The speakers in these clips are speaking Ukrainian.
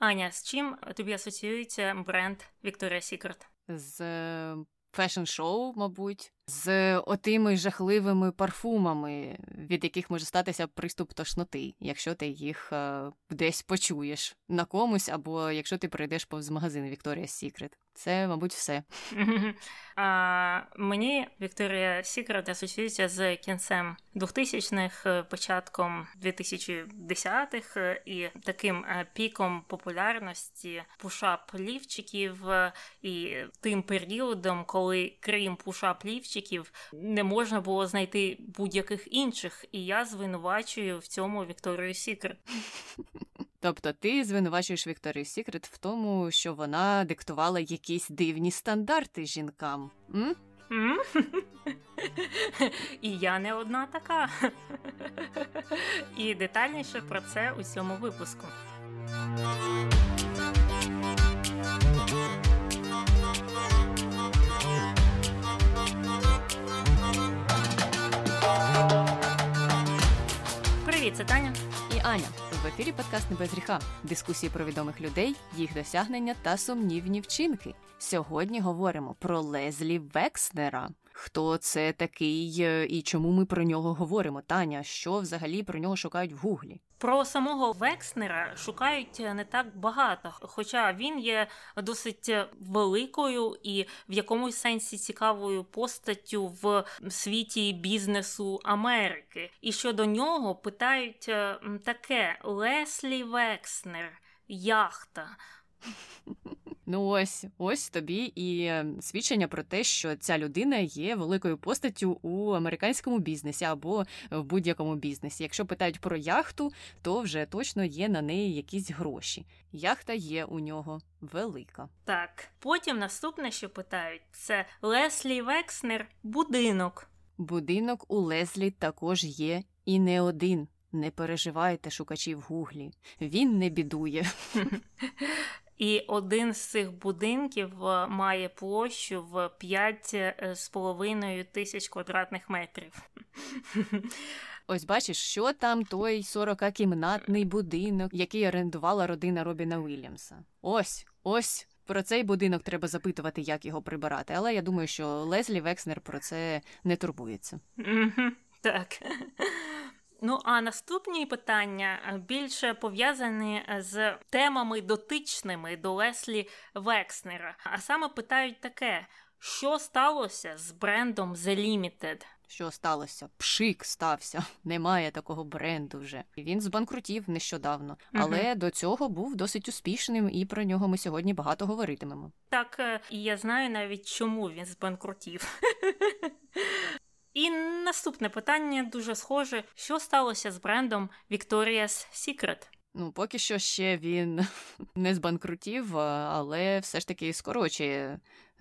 Аня, з чим тобі асоціюється бренд Victoria's Secret? З фешн-шоу, мабуть, з отими жахливими парфумами, від яких може статися приступ тошноти, якщо ти їх е, десь почуєш на комусь, або якщо ти прийдеш повз магазин Victoria's Secret. Це, мабуть, все. А, Мені Вікторія Сікрет асоціюється з кінцем 2000-х, е, початком 2010-х е, і таким е, піком популярності пушап лівчиків і тим періодом, коли крім пушап лівчиків не можна було знайти будь-яких інших, і я звинувачую в цьому Вікторію Сікрет. Тобто ти звинувачуєш Вікторію Сікрет в тому, що вона диктувала якісь дивні стандарти жінкам. М? І я не одна така. І детальніше про це у цьому випуску. Привіт, це Таня і Аня. В ефірі подкаст «Не без гріха. Дискусії про відомих людей, їх досягнення та сумнівні вчинки. Сьогодні говоримо про Лезлі Векснера. Хто це такий е, і чому ми про нього говоримо? Таня, що взагалі про нього шукають в Гуглі? Про самого Векснера шукають е, не так багато, хоча він є досить е, великою і в якомусь сенсі цікавою постаттю в світі бізнесу Америки. І щодо нього питають таке Леслі Векснер, яхта. Ну ось ось тобі і е, свідчення про те, що ця людина є великою постаттю у американському бізнесі або в будь-якому бізнесі. Якщо питають про яхту, то вже точно є на неї якісь гроші. Яхта є у нього велика. Так, потім наступне, що питають, це Леслі Векснер будинок. Будинок у Леслі також є і не один. Не переживайте, шукачі в гуглі. Він не бідує. І один з цих будинків е, має площу в 5,5 тисяч квадратних метрів. Ось бачиш, що там той 40-кімнатний будинок, який орендувала родина Робіна Вільямса. Ось, ось. Про цей будинок треба запитувати, як його прибирати. Але я думаю, що Лезлі Векснер про це не турбується. Так. Ну а наступні питання е, більше пов'язані е, з темами дотичними до Леслі Векснера. А саме питають таке: що сталося з брендом The Limited? Що сталося? Пшик стався. Немає такого бренду вже. Він збанкрутів нещодавно, але uh до цього був досить успішним, і про нього ми сьогодні багато говоритимемо. Так, е, і я знаю навіть чому він збанкрутів. І наступне питання дуже схоже: що сталося з брендом Victoria's Secret? Ну, поки що ще він не збанкрутів, але все ж таки скорочує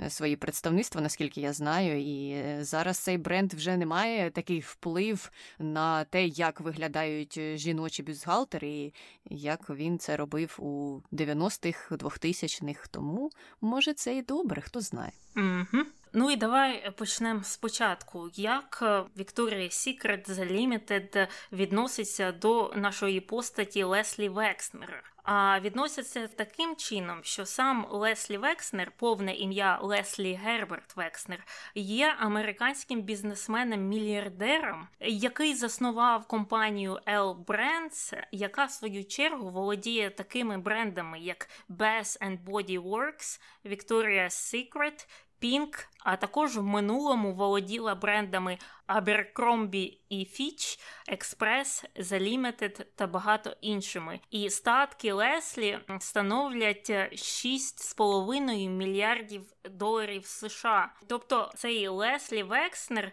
свої представництва, наскільки я знаю. І е, зараз цей бренд вже не має такий вплив на те, як виглядають жіночі бюстгальтери, як він це робив у 90-х, 2000-х. Тому може це і добре, хто знає. Угу. Ну і давай почнемо спочатку. Як Victoria's Secret The Limited відноситься до нашої постаті Леслі Векснера? А відносяться таким чином, що сам Леслі Векснер, повне ім'я Леслі Герберт Векснер, є американським бізнесменом-мільярдером, який заснував компанію L Brands, яка в свою чергу володіє такими брендами, як Bath and Body Works, Victoria's Secret Pink, а також в минулому володіла брендами Abercrombie і Fitch, Express, The Limited та багато іншими. І статки Леслі становлять 6,5 мільярдів доларів США. Тобто цей Леслі Векснер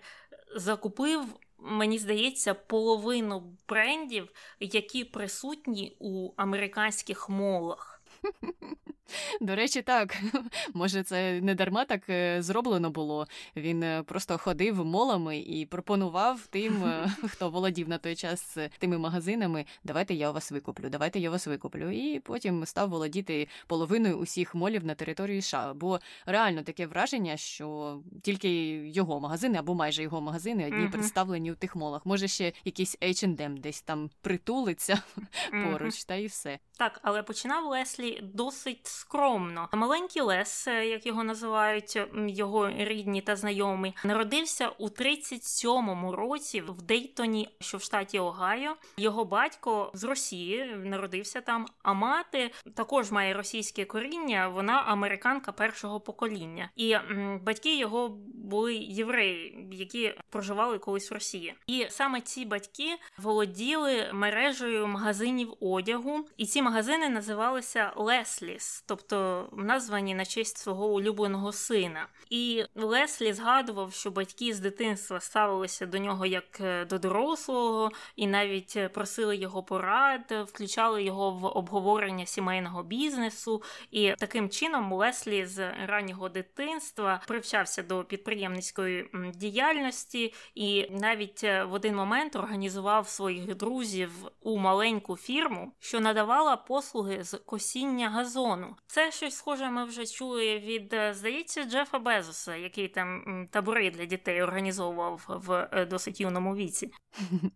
закупив. Мені здається, половину брендів, які присутні у американських молах. До речі, так. Може, це не дарма так е, зроблено було. Він е, просто ходив молами і пропонував тим, е, хто володів на той час тими магазинами. Давайте я у вас викуплю, давайте я вас викуплю. І потім став володіти половиною усіх молів на території США. Бо реально таке враження, що тільки його магазини або майже його магазини одні uh-huh. представлені у тих молах. Може, ще якийсь H&M десь там притулиться uh-huh. поруч, та і все. Так, але починав Леслі досить скромно. Маленький Лес, е, як його називають його рідні та знайомі, народився у 37-му році в Дейтоні, що в штаті Огайо. Його батько з Росії народився там, а мати також має російське коріння. Вона американка першого покоління, і батьки його були євреї, які проживали колись в Росії. І саме ці батьки володіли мережею магазинів одягу, і ці магазини називалися Лесліс, тобто названі на честь свого улюбленого сина. І Леслі згадував, що батьки з дитинства ставилися до нього як е, до дорослого, і навіть просили його порад, включали його в обговорення сімейного бізнесу. І таким чином Леслі з раннього дитинства привчався до підприємницької діяльності і навіть е, в один момент організував своїх друзів у маленьку фірму, що надавала послуги з косіння газону. Це щось схоже, ми вже чули від, е, здається, Джефа Безоса, який там табори для дітей організовував в е, досить юному віці.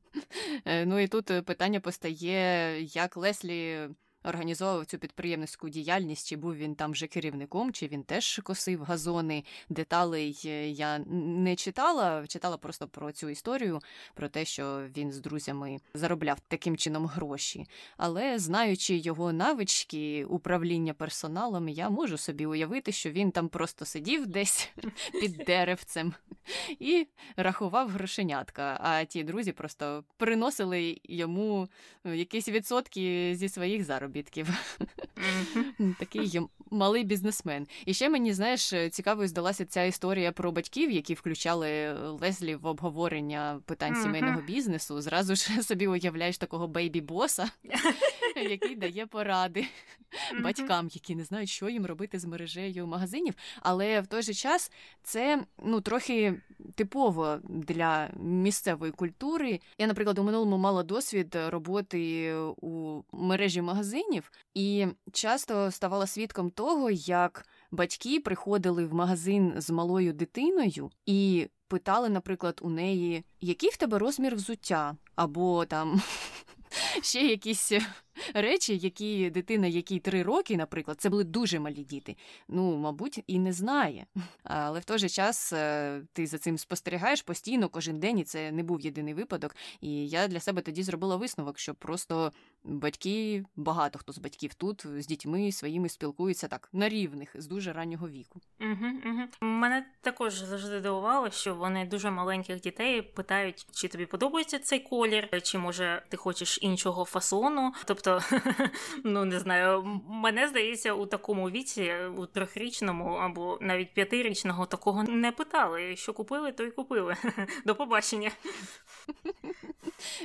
Ну і тут питання постає, як Леслі організовував цю підприємницьку діяльність, чи був він там вже керівником, чи він теж косив газони. Деталей е, я не читала, читала просто про цю історію, про те, що він з друзями заробляв таким чином гроші. Але знаючи його навички управління персоналом, я можу собі уявити, що він там просто сидів десь під деревцем і рахував грошенятка. А ті друзі просто приносили йому е, якісь відсотки зі своїх заробів заробітків. Такий малий бізнесмен. І ще мені, знаєш, цікавою здалася ця історія про батьків, які включали Лезлі в обговорення питань сімейного бізнесу. Зразу ж собі уявляєш такого бейбі-боса, який дає поради батькам, які не знають, що їм робити з мережею магазинів. Але в той же час це ну трохи типово для місцевої культури. Я, наприклад, у минулому мала досвід роботи у мережі магазинів, і часто ставала свідком того, як батьки приходили в магазин з малою дитиною і питали, наприклад, у неї, який в тебе розмір взуття, або там ще якісь речі, які дитина, якій три роки, наприклад, це були дуже малі діти. Ну, мабуть, і не знає. Але в той же час е, ти за цим спостерігаєш постійно, кожен день, і це не був єдиний випадок. І я для себе тоді зробила висновок, що просто батьки, багато хто з батьків тут з дітьми своїми спілкуються так на рівних з дуже раннього віку. Угу, угу. Мене також завжди дивувало, що вони дуже маленьких дітей питають, чи тобі подобається цей колір, чи може ти хочеш іншого фасону. Тобто просто ну не знаю, мене здається, у такому віці, у трьохрічному або навіть п'ятирічного такого не питали. Що купили, то й купили. До побачення.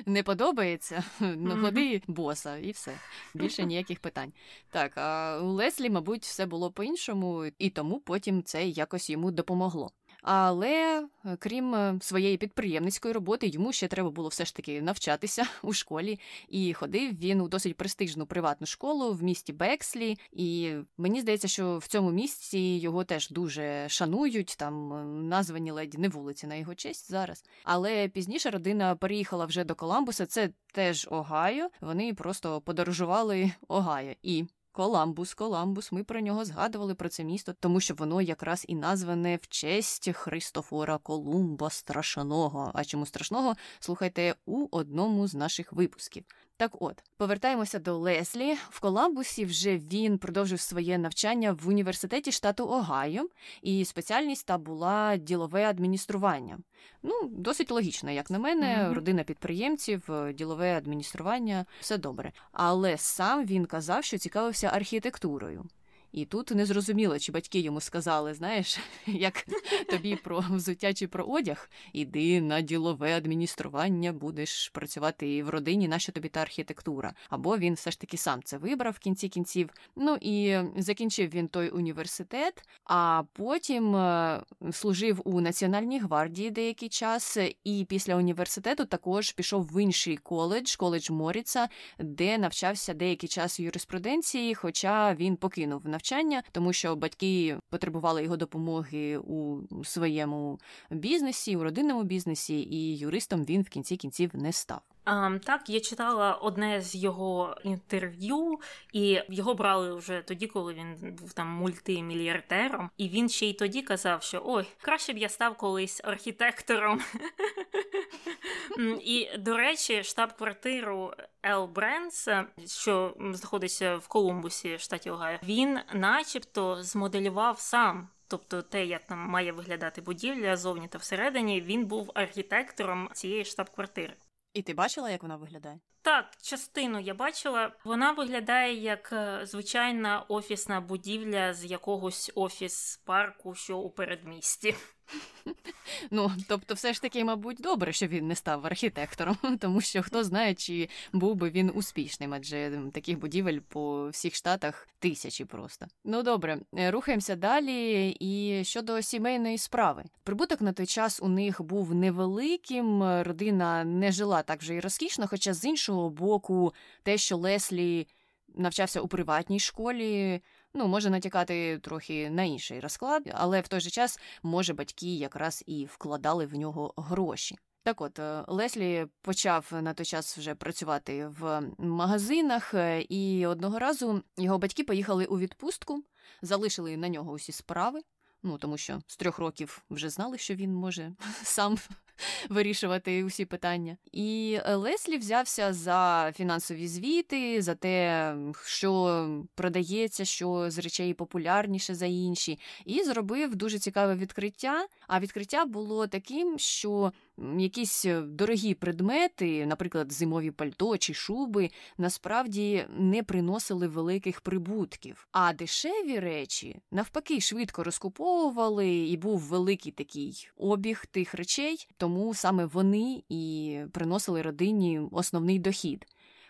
Не подобається? Ну, ходи боса, і все. Більше ніяких питань. Так, а у Леслі, мабуть, все було по-іншому, і тому потім це якось йому допомогло. Але е, крім е, своєї підприємницької роботи, йому ще треба було все ж таки навчатися у школі. І ходив він у досить престижну приватну школу в місті Бекслі. І мені здається, що в цьому місці його теж дуже шанують. Там е, названі ледь не вулиці на його честь зараз. Але пізніше родина переїхала вже до Коламбуса. Це теж Огайо. Вони просто подорожували Огайо. І Коламбус, Коламбус, ми про нього згадували про це місто, тому що воно якраз і назване в честь Христофора Колумба Страшного. А чому страшного? Слухайте у одному з наших випусків. Так от, повертаємося до Леслі. В Коламбусі вже він продовжив своє навчання в університеті штату Огайо, і спеціальність та була ділове адміністрування. Ну, досить логічно, як на мене, mm-hmm. родина підприємців, е, ділове адміністрування все добре. Але сам він казав, що цікавився архітектурою. І тут не зрозуміло, чи батьки йому сказали, знаєш, як тобі про взуття чи про одяг, іди на ділове адміністрування, будеш працювати в родині, нащо тобі та архітектура. Або він все ж таки сам це вибрав в кінці кінців. Ну і закінчив він той університет, а потім е, служив у Національній гвардії деякий час, і після університету також пішов в інший коледж, коледж Моріца, де навчався деякий час юриспруденції, хоча він покинув навчання навчання, тому що батьки потребували його допомоги у своєму бізнесі, у родинному бізнесі, і юристом він в кінці кінців не став. А, Так, я читала одне з його інтерв'ю, і його брали вже тоді, коли він був там мультимільярдером. І він ще й тоді казав, що ой, краще б я став колись архітектором. І, до речі, штаб-квартиру Ел Бренс, що знаходиться в Колумбусі, штаті Огайо, він, начебто, змоделював сам. Тобто те, як там має виглядати будівля зовні та всередині, він був архітектором цієї штаб-квартири. І ти бачила, як вона виглядає? Так, частину я бачила. Вона виглядає як е, звичайна офісна будівля з якогось офіс парку, що у передмісті. Ну, тобто, все ж таки, мабуть, добре, що він не став архітектором, тому що хто знає, чи був би він успішним, адже таких будівель по всіх штатах тисячі просто. Ну добре, е, рухаємося далі. І щодо сімейної справи, прибуток на той час у них був невеликим. Родина не жила так вже і розкішно, хоча з іншого боку, те, що Леслі навчався у приватній школі ну, може натякати трохи на інший розклад, але в той же час, може, батьки якраз і вкладали в нього гроші. Так от, е, Леслі почав на той час вже працювати в магазинах, е, і одного разу його батьки поїхали у відпустку, залишили на нього усі справи. Ну тому що з трьох років вже знали, що він може сам вирішувати усі питання. І е, Леслі взявся за фінансові звіти, за те, що продається, що з речей популярніше за інші, і зробив дуже цікаве відкриття. А відкриття було таким, що якісь е, дорогі предмети, наприклад, зимові пальто чи шуби, насправді не приносили великих прибутків. А дешеві речі навпаки швидко розкуповували, і був великий такий обіг тих речей, тому саме вони і приносили родині основний дохід.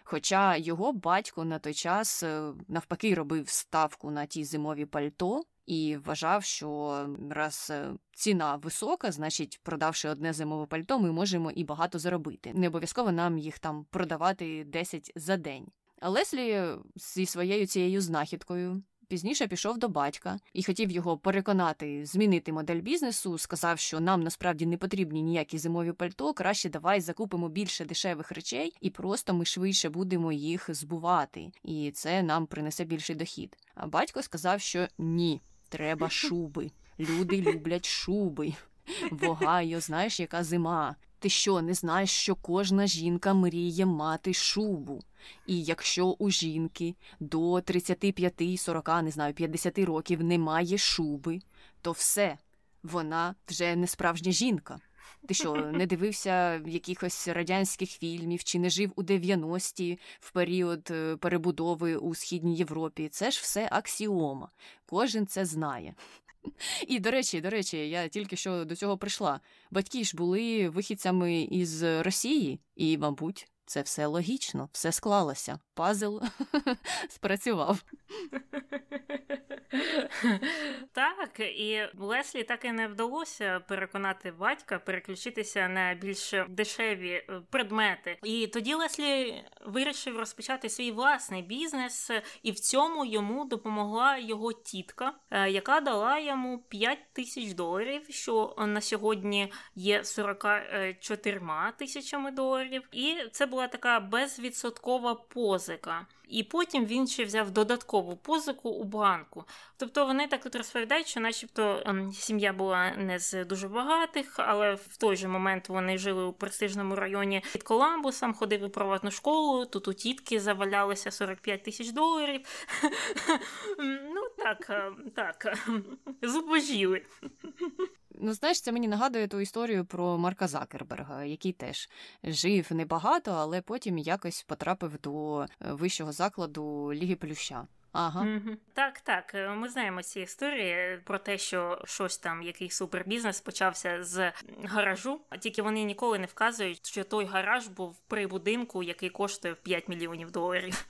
Хоча його батько на той час е, навпаки робив ставку на ті зимові пальто, і вважав, що раз е, ціна висока, значить, продавши одне зимове пальто, ми можемо і багато заробити. Не обов'язково нам їх там продавати 10 за день. А Леслі зі своєю цією знахідкою. Пізніше пішов до батька і хотів його переконати змінити модель бізнесу. Сказав, що нам насправді не потрібні ніякі зимові пальто. Краще давай закупимо більше дешевих речей, і просто ми швидше будемо їх збувати, і це нам принесе більший дохід. А батько сказав, що ні, Треба шуби. Люди люблять шуби. В знаєш, яка зима. Ти що, не знаєш, що кожна жінка мріє мати шубу? І якщо у жінки до 35, 40, не знаю, 50 років немає шуби, то все, вона вже не справжня жінка. Ти що, не дивився якихось радянських фільмів чи не жив у 90-ті в період е, перебудови у східній Європі? Це ж все аксіома. Кожен це знає. І до речі, до речі, я тільки що до цього прийшла. Батьки ж були вихідцями із Росії, і, мабуть, це все логічно, все склалося. Пазл спрацював. Так, і Леслі так і не вдалося переконати батька переключитися на більш дешеві е, предмети. І тоді Леслі вирішив розпочати свій власний бізнес, і в цьому йому допомогла його тітка, е, яка дала йому 5 тисяч доларів, що на сьогодні є 44 тисячами доларів. І це була така безвідсоткова позика. І потім він ще взяв додаткову позику у банку. Тобто вони так тут розповідають, що, начебто, ем, сім'я була не з дуже багатих, але в той же момент вони жили у престижному районі під Коламбусом, ходили у приватну школу. Тут у тітки завалялися 45 тисяч доларів. Ну так, ем, так, зубожіли. Ну, знаєш, це мені нагадує ту історію про Марка Закерберга, який теж жив небагато, але потім якось потрапив до е, вищого закладу Ліги Плюща. Ага. Mm-hmm. Так, так. Е, ми знаємо ці історії про те, що щось там, якийсь супербізнес почався з гаражу, а тільки вони ніколи не вказують, що той гараж був при будинку, який коштує 5 мільйонів доларів.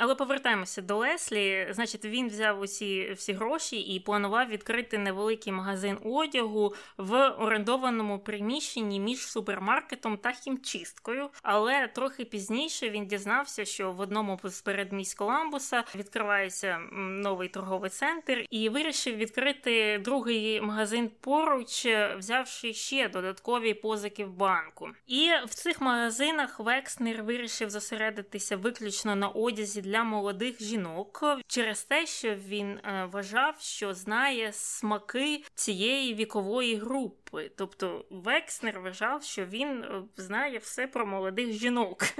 Але повертаємося до Леслі. Значить, він взяв усі всі гроші і планував відкрити невеликий магазин одягу в орендованому приміщенні між супермаркетом та хімчисткою. Але трохи пізніше він дізнався, що в одному з передмість Коламбуса відкривається новий торговий центр, і вирішив відкрити другий магазин поруч, взявши ще додаткові позики в банку. І в цих магазинах Векснер вирішив зосередитися виключно на одязі для молодих жінок через те, що він е, вважав, що знає смаки цієї вікової групи. Тобто Векснер вважав, що він е, знає все про молодих жінок.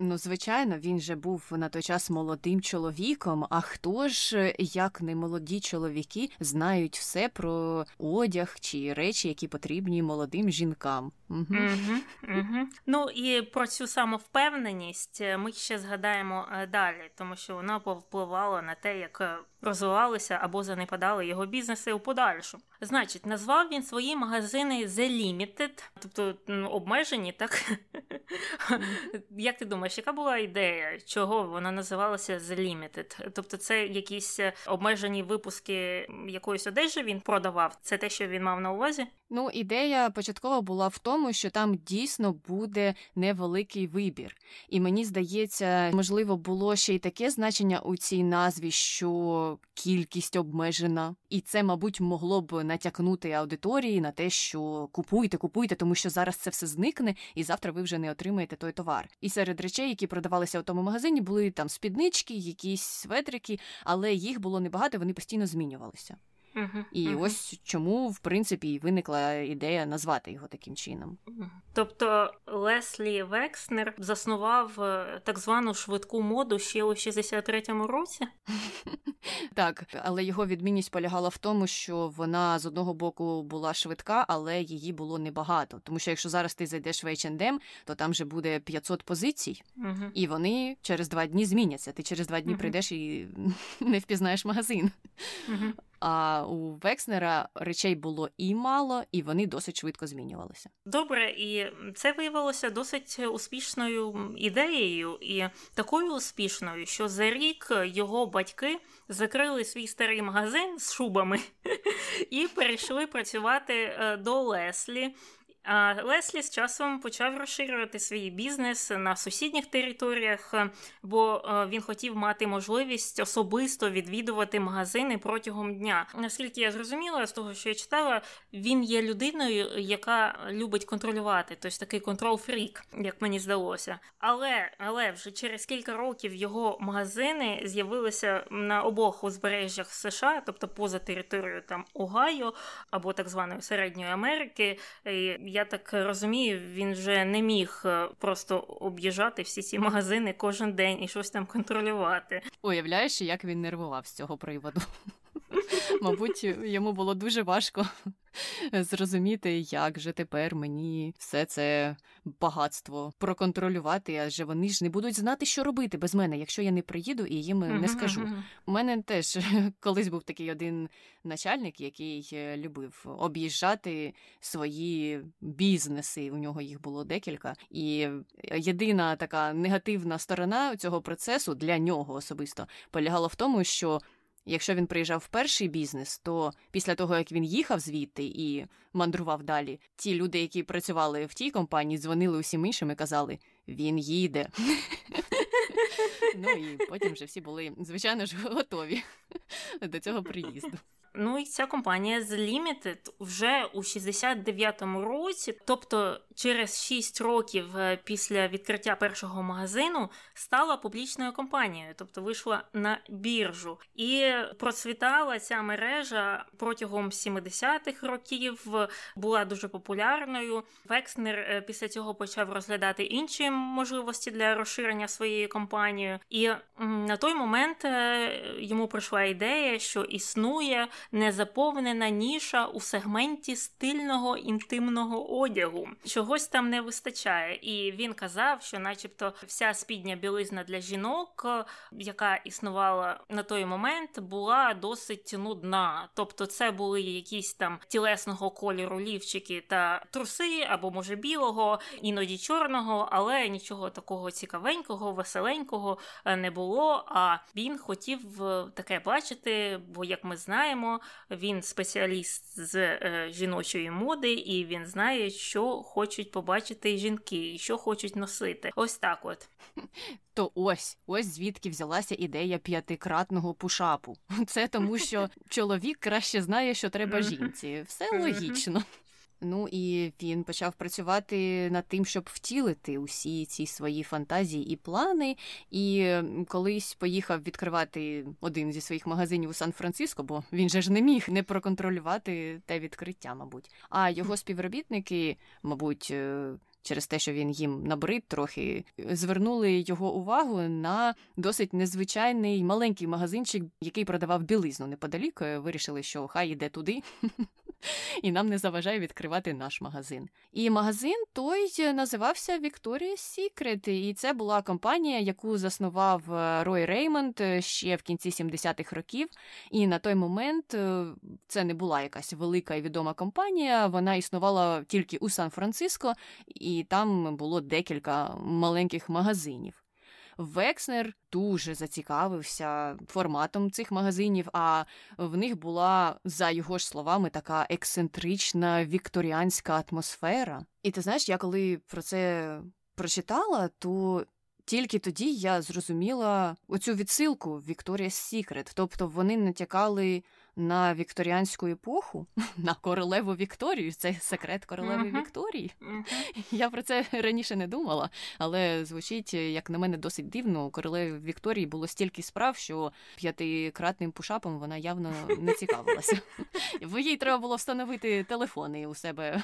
Ну, звичайно, він же був на той час молодим чоловіком. А хто ж, як не молоді чоловіки, знають все про одяг чи речі, які потрібні молодим жінкам? Угу. Угу, угу. Ну і про цю самовпевненість ми ще згадаємо е, далі, тому що вона повпливала на те, як е, розвивалися або занепадали його бізнеси у подальшому. Значить, назвав він свої магазини The Limited, тобто ну, обмежені, так? Як ти думаєш, яка була ідея, чого вона називалася The Limited? Тобто, це якісь е, обмежені випуски якоїсь одежі він продавав? Це те, що він мав на увазі? Ну, ідея початкова була в тому, що там дійсно буде невеликий вибір. І мені здається, можливо, було ще й таке значення у цій назві, що кількість обмежена, і це, мабуть, могло б натякнути аудиторії на те, що купуйте, купуйте, тому що зараз це все зникне, і завтра ви вже не отримаєте той товар. І серед речей, які продавалися у тому магазині, були там спіднички, якісь светрики, але їх було небагато, вони постійно змінювалися. І uh-huh. ось чому, в принципі, і виникла ідея назвати його таким чином. Тобто Леслі Векснер заснував е, так звану швидку моду ще у 63-му році? Так, але його відмінність полягала в тому, що вона з одного боку була швидка, але її було небагато. Тому що якщо зараз ти зайдеш в H&M, то там же буде 500 позицій, uh-huh. і вони через два дні зміняться. Ти через два дні прийдеш і не впізнаєш магазин. А у Векснера речей було і мало, і вони досить швидко змінювалися. Добре, і це виявилося досить успішною ідеєю, і такою успішною, що за рік його батьки закрили свій старий магазин з шубами і перейшли працювати е, до Леслі. Леслі з часом почав розширювати свій бізнес на сусідніх територіях, бо е, він хотів мати можливість особисто відвідувати магазини протягом дня. Наскільки я зрозуміла, з того, що я читала, він є людиною, яка любить контролювати, тобто такий контрол-фрік, як мені здалося. Але але вже через кілька років його магазини з'явилися на обох узбережжях США, тобто поза територією там Огайо або так званої Середньої Америки. І я так розумію, він вже не міг е, просто об'їжджати всі ці магазини кожен день і щось там контролювати. Уявляєш, як він нервував з цього приводу? Мабуть, йому було дуже важко зрозуміти, як же тепер мені все це багатство проконтролювати, адже вони ж не будуть знати, що робити без мене, якщо я не приїду і їм не скажу. У мене теж колись був такий один начальник, який е, любив об'їжджати свої бізнеси. У нього їх було декілька. І єдина така негативна сторона цього процесу для нього особисто полягала в тому, що. Якщо він приїжджав в перший бізнес, то після того як він їхав звідти і мандрував далі, ті люди, які працювали в тій компанії, дзвонили усім іншим і казали: він їде. Ну і потім вже всі були звичайно ж готові до цього приїзду. Ну і ця компанія з Limited вже у 69-му році, тобто через 6 років е, після відкриття першого магазину, стала публічною компанією, тобто вийшла на біржу. І процвітала ця мережа протягом 70-х років, була дуже популярною. Векснер е, після цього почав розглядати інші можливості для розширення своєї компанії. І на той момент е, йому прийшла ідея, що існує незаповнена ніша у сегменті стильного інтимного одягу, чого чогось там не вистачає. І він казав, що, начебто, вся спідня білизна для жінок, яка існувала на той момент, була досить нудна. Тобто, це були якісь там тілесного кольору лівчики та труси, або може білого, іноді чорного, але нічого такого цікавенького, веселенького е, не було. А він хотів е, таке бачити, бо, як ми знаємо, він спеціаліст з е, жіночої моди, і він знає, що хочуть побачити жінки, і що хочуть носити. Ось так от. То ось ось звідки взялася ідея п'ятикратного пушапу. Це тому, що чоловік краще знає, що треба жінці. Все логічно. Ну і він почав працювати над тим, щоб втілити усі ці свої фантазії і плани. І колись поїхав відкривати один зі своїх магазинів у Сан-Франциско, бо він же ж не міг не проконтролювати те відкриття, мабуть. А його співробітники, мабуть. Е, через те, що він їм набрид трохи, звернули його увагу на досить незвичайний маленький магазинчик, який продавав білизну неподалік. Е, вирішили, що хай іде туди. і нам не заважає відкривати наш магазин. І магазин той називався Victoria's Secret, і це була компанія, яку заснував е, Рой Реймонд е, ще в кінці 70-х років. І на той момент е, це не була якась велика і відома компанія. Вона існувала тільки у Сан-Франциско, і там було декілька маленьких магазинів. Векснер дуже зацікавився форматом цих магазинів, а в них була, за його ж словами, така ексцентрична вікторіанська атмосфера. І ти знаєш, я коли про це прочитала, то тільки тоді я зрозуміла оцю відсилку Вікторія Сікрет, тобто вони натякали на вікторіанську епоху, на королеву Вікторію. Це секрет королеви uh-huh. Вікторії. Uh-huh. Я про це раніше не думала, але звучить, як на мене, досить дивно. У королеви Вікторії було стільки справ, що п'ятикратним пушапом вона явно не цікавилася. Їй треба було встановити телефони у себе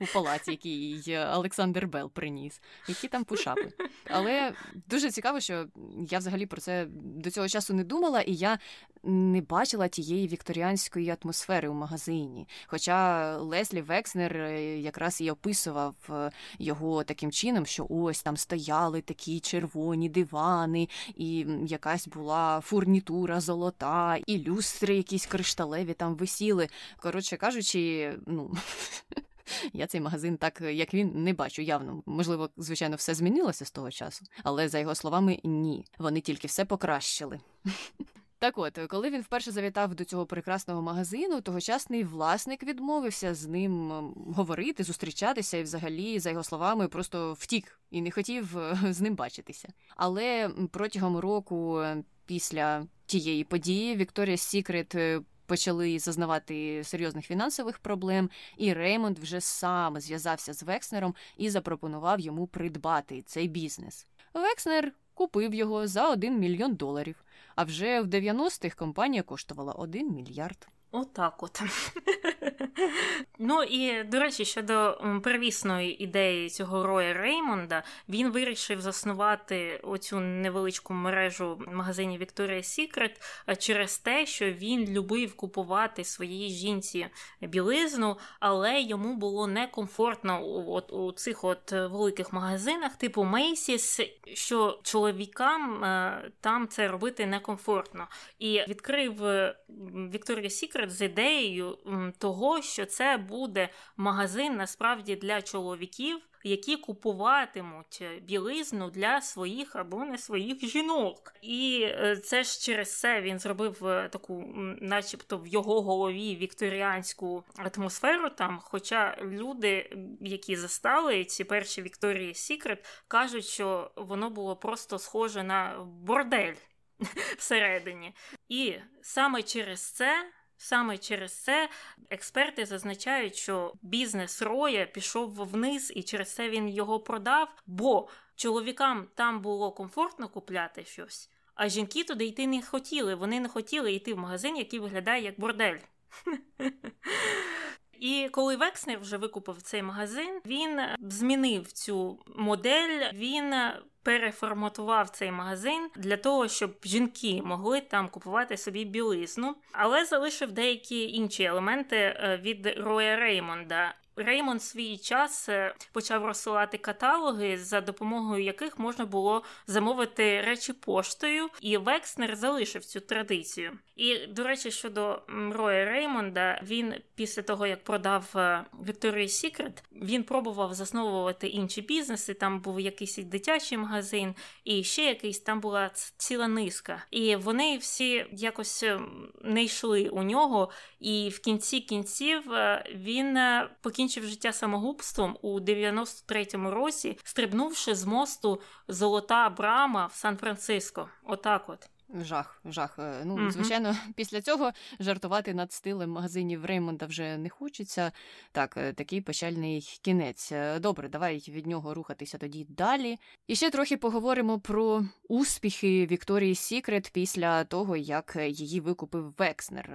у палаці, який Олександр Бел приніс. Які там пушапи. Але дуже цікаво, що я взагалі про це до цього часу не думала, і я не бачила тієї вікторіанської атмосфери у магазині. Хоча Леслі Векснер е, якраз і описував е, його таким чином, що ось там стояли такі червоні дивани, і якась була фурнітура золота, і люстри якісь кришталеві там висіли. Коротше кажучи, ну. Я цей магазин, так як він, не бачу явно. Можливо, звичайно, все змінилося з того часу, але за його словами, ні. Вони тільки все покращили. Так от, коли він вперше завітав до цього прекрасного магазину, тогочасний власник відмовився з ним говорити, зустрічатися і, взагалі, за його словами, просто втік і не хотів е, з ним бачитися. Але протягом року е, після тієї події Вікторія Сікрет е, почали зазнавати серйозних фінансових проблем, і Реймонд вже сам зв'язався з Векснером і запропонував йому придбати цей бізнес. Векснер купив його за 1 мільйон доларів. А вже в 90-х компанія коштувала 1 мільярд. Отак от. Ну і до речі, щодо первісної ідеї цього Роя Реймонда, він вирішив заснувати оцю невеличку мережу магазинів Victoria's Secret через те, що він любив купувати своїй жінці білизну, але йому було некомфортно от у цих от великих магазинах, типу Macy's, що чоловікам е, там це робити некомфортно. І відкрив Victoria's Secret з ідеєю того, що це буде магазин насправді для чоловіків, які купуватимуть білизну для своїх або не своїх жінок. І е, це ж через це він зробив е, таку, начебто, в його голові вікторіанську атмосферу там. Хоча люди, які застали ці перші Вікторії Сікрет, кажуть, що воно було просто схоже на бордель. Всередині. І саме через це Саме через це експерти зазначають, що бізнес Роя пішов вниз, і через це він його продав, бо чоловікам там було комфортно купляти щось, а жінки туди йти не хотіли. Вони не хотіли йти в магазин, який виглядає як бордель. І коли Векснер вже викупив цей магазин, він змінив цю модель. Він переформатував цей магазин для того, щоб жінки могли там купувати собі білизну, але залишив деякі інші елементи е, від Роя Реймонда. Реймонд свій час е, почав розсилати каталоги, за допомогою яких можна було замовити речі поштою, і Векснер залишив цю традицію. І до речі, щодо Роя Реймонда, він після того як продав Victoria's Secret, він пробував засновувати інші бізнеси. Там був якийсь дитячий магазин, і ще якийсь там була ціла низка. І вони всі якось не йшли у нього. І в кінці кінців е, він е, покінчив життя самогубством у 93-му році, стрибнувши з мосту Золота Брама в Сан-Франциско. Отак от. Жах, жах. Е, ну, mm-hmm. звичайно, після цього жартувати над стилем магазинів Реймонда вже не хочеться. Так, е, такий печальний кінець. Е, добре, давай від нього рухатися тоді далі. І ще трохи поговоримо про успіхи Вікторії Сікрет після того, як її викупив Векснер.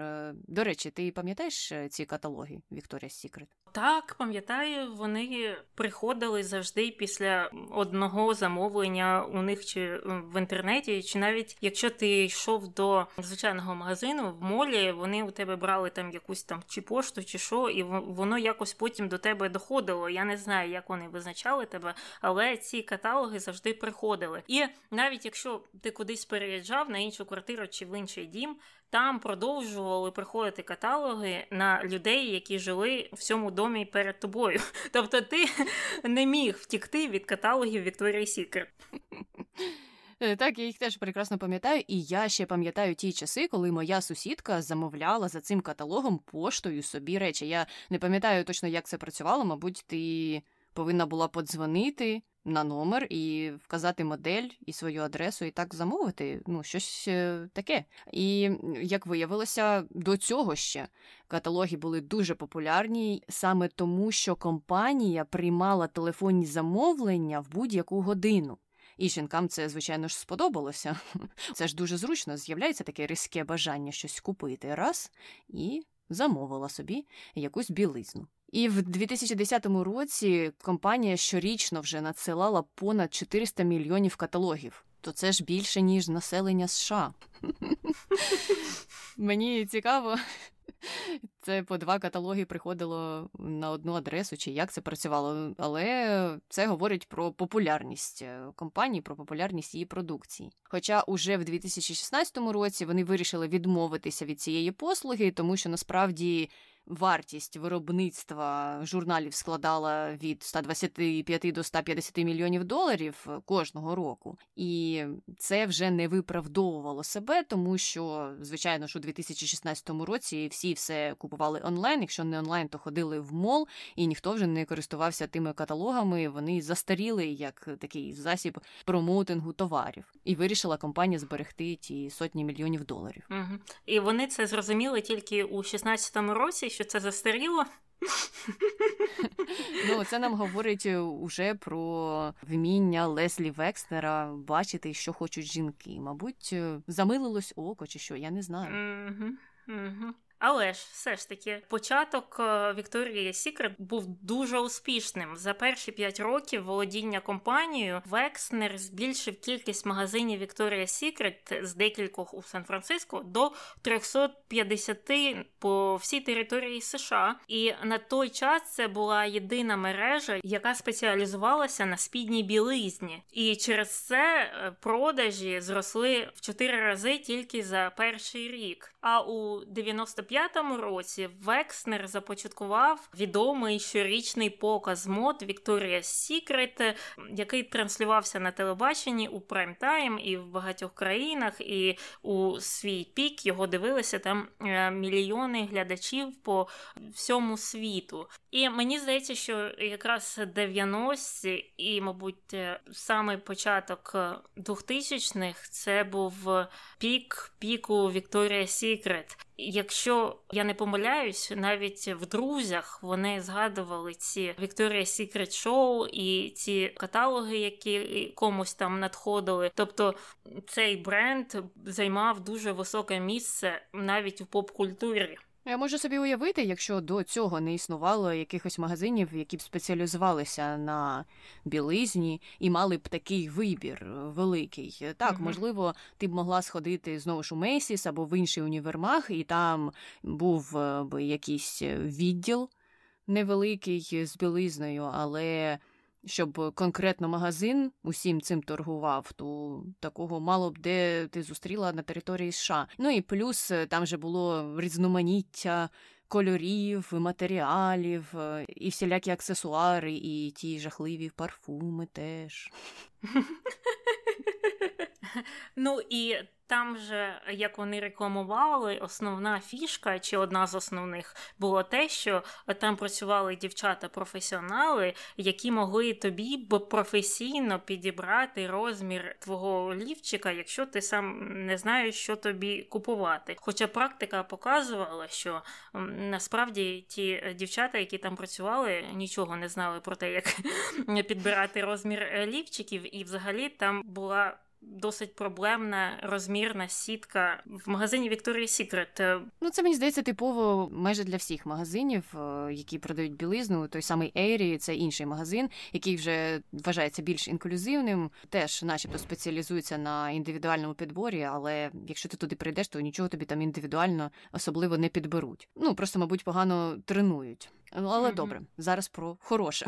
До речі, ти пам'ятаєш ці каталоги Вікторія Сікрет? Так, пам'ятаю, вони приходили завжди після одного замовлення у них чи в інтернеті, чи навіть якщо ти йшов до звичайного магазину в молі, вони у тебе брали там якусь там чи пошту, чи що, і воно якось потім до тебе доходило. Я не знаю, як вони визначали тебе, але ці каталоги завжди приходили. І навіть якщо ти кудись переїжджав на іншу квартиру чи в інший дім, там продовжували приходити каталоги на людей, які жили в цьому домі перед тобою. Тобто ти не міг втікти від каталогів Вікторії Сікер. Е, так, я їх теж прекрасно пам'ятаю, і я ще пам'ятаю ті часи, коли моя сусідка замовляла за цим каталогом поштою собі речі. Я не пам'ятаю точно, як це працювало. Мабуть, ти повинна була подзвонити на номер і вказати модель і свою адресу, і так замовити. Ну, щось е, таке. І як виявилося, до цього ще каталоги були дуже популярні саме тому, що компанія приймала телефонні замовлення в будь-яку годину. І жінкам це, звичайно ж, сподобалося. Це ж дуже зручно з'являється таке різке бажання щось купити раз і замовила собі якусь білизну. І в 2010 році компанія щорічно вже надсилала понад 400 мільйонів каталогів. То це ж більше ніж населення США. Мені цікаво, це по два каталоги приходило на одну адресу, чи як це працювало, але це говорить про популярність е, компанії, про популярність її продукції. Хоча уже в 2016 році вони вирішили відмовитися від цієї послуги, тому що насправді вартість виробництва журналів складала від 125 до 150 мільйонів доларів е, кожного року, і це вже не виправдовувало себе, тому що, звичайно ж, у 2016 році всі все купували онлайн. Якщо не онлайн, то ходили в мол, і ніхто вже не користувався тими каталогами. Вони застаріли як такий засіб промоутингу товарів, і вирішила компанія зберегти ті сотні мільйонів доларів. Угу. І вони це зрозуміли тільки у 2016 році що це застаріло. Ну, це нам говорить е, уже про вміння Леслі Векснера бачити, що хочуть жінки. Мабуть, е, замилилось око чи що, я не знаю. Угу, угу. Але ж все ж таки початок е, Вікторії Сікрет був дуже успішним. За перші п'ять років володіння компанією Векснер збільшив кількість магазинів Вікторія Сікрет з декількох у Сан-Франциско до 350 по всій території США. І на той час це була єдина мережа, яка спеціалізувалася на спідній білизні. І через це е, продажі зросли в чотири рази тільки за перший рік. А у 95-му році Векснер започаткував відомий щорічний показ мод Victoria's Secret, який транслювався на телебаченні у прайм-тайм і в багатьох країнах. І у свій пік його дивилися там е, мільйони глядачів по всьому світу. І мені здається, що якраз 90-ті і, мабуть, е, саме початок 2000-х це був пік піку Вікторія Сікрет. Якщо я не помиляюсь, навіть в друзях вони згадували ці Вікторія Secret Show і ці каталоги, які комусь там надходили. Тобто цей бренд займав дуже високе місце навіть у поп-культурі. Я можу собі уявити, якщо до цього не існувало якихось магазинів, які б спеціалізувалися на білизні і мали б такий вибір великий. Так, mm можливо, ти б могла сходити знову ж у Мейсіс або в інший універмаг, і там був е, би якийсь відділ невеликий з білизною, але щоб конкретно магазин усім цим торгував, то такого мало б де ти зустріла на території США. Ну і плюс е, там же було різноманіття. Кольорів, матеріалів, е, і всілякі аксесуари, і ті жахливі парфуми теж. Ну і там же, як вони рекламували, основна фішка чи одна з основних було те, що там працювали дівчата-професіонали, які могли тобі професійно підібрати розмір твого лівчика, якщо ти сам не знаєш, що тобі купувати. Хоча практика показувала, що насправді ті дівчата, які там працювали, нічого не знали про те, як підбирати розмір е, лівчиків, і взагалі там була досить проблемна розмірна сітка в магазині Victoria's Secret. Ну, це мені здається типово майже для всіх магазинів, е, які продають білизну. Той самий Ейрі, це інший магазин, який вже вважається більш інклюзивним, теж, начебто, спеціалізується на індивідуальному підборі, але якщо ти туди прийдеш, то нічого тобі там індивідуально особливо не підберуть. Ну просто, мабуть, погано тренують. Ну, але mm-hmm. добре, зараз про хороше.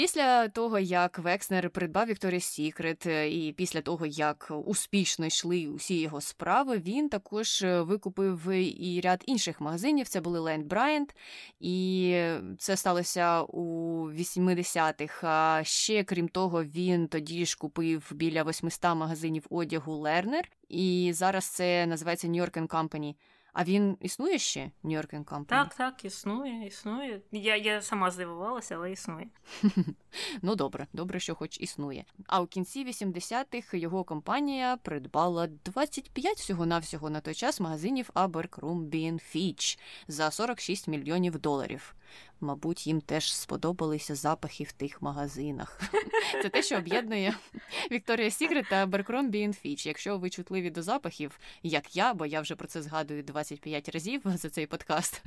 Після того, як Векснер придбав Вікторія Сікрет, і після того, як успішно йшли усі його справи, він також е, викупив і ряд інших магазинів. Це були Land Bryant, і це сталося у 80-х. А ще крім того, він тоді ж купив біля 800 магазинів одягу Lerner, і зараз це називається New York Company. А він існує ще New York Company? Так, так, існує, існує. Я я сама здивувалася, але існує. ну добре, добре, що хоч існує. А у кінці 80-х його компанія придбала 25 всього-навсього на той час магазинів Abercrombie Fitch за 46 мільйонів доларів. Мабуть, їм теж сподобалися запахи в тих магазинах. Це те, що об'єднує Вікторія Сігрет та Беркромбі Фіч. Якщо ви чутливі до запахів, як я, бо я вже про це згадую 25 разів за цей подкаст.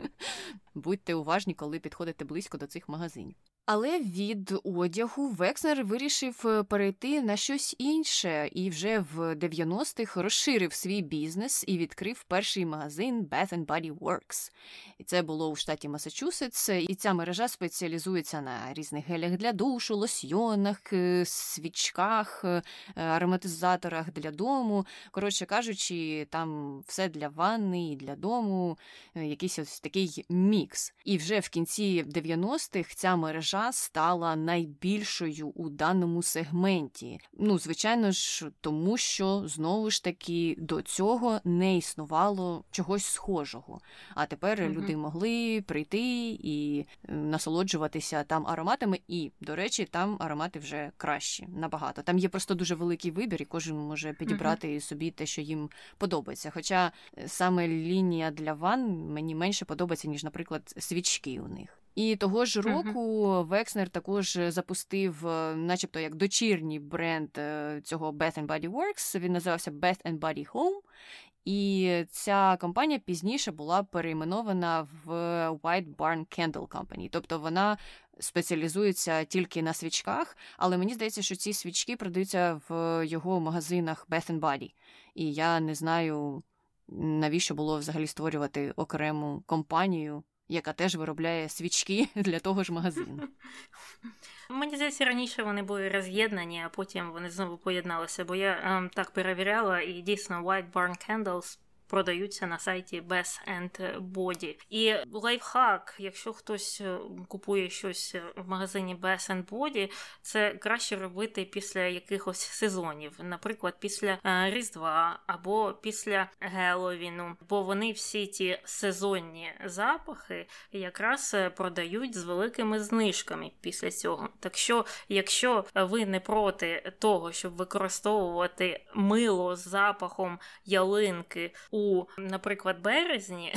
Будьте уважні, коли підходите близько до цих магазинів. Але від одягу Векснер вирішив е, перейти на щось інше і вже в 90-х розширив свій бізнес і відкрив перший магазин Bath Body Works. І це було у штаті Масачусетс. І ця мережа спеціалізується на різних гелях для душу, лосьйонах, е, свічках, е, ароматизаторах для дому. Коротше кажучи, там все для ванни і для дому, якийсь ось такий мікс. І вже в кінці 90-х ця мережа мережа стала найбільшою у даному сегменті. Ну, звичайно ж, тому що знову ж таки до цього не існувало чогось схожого. А тепер mm-hmm. люди могли прийти і е, насолоджуватися там ароматами. І, до речі, там аромати вже кращі набагато. Там є просто дуже великий вибір, і кожен може підібрати mm-hmm. собі те, що їм подобається. Хоча е, саме лінія для ван мені менше подобається, ніж, наприклад, свічки у них. І того ж року uh-huh. Векснер також запустив, е, начебто, як дочірній бренд е, цього Bath and Body Works. Він називався Bath and Body Home. І ця компанія пізніше була перейменована в White Barn Candle Company. Тобто вона спеціалізується тільки на свічках, але мені здається, що ці свічки продаються в його магазинах Bath and Body. І я не знаю, навіщо було взагалі створювати окрему компанію яка теж виробляє свічки для того ж магазину. Мені здається, раніше вони були роз'єднані, а потім вони знову поєдналися, бо я ем, так перевіряла, і дійсно White Barn Candles продаються на сайті Bath and Body. І лайфхак, якщо хтось е, купує щось в магазині Bath and Body, це краще робити після якихось сезонів, наприклад, після е, Різдва або після Геловіну, бо вони всі ті сезонні запахи якраз е, продають з великими знижками після цього. Так що, якщо ви не проти того, щоб використовувати мило з запахом ялинки у наприклад, березні,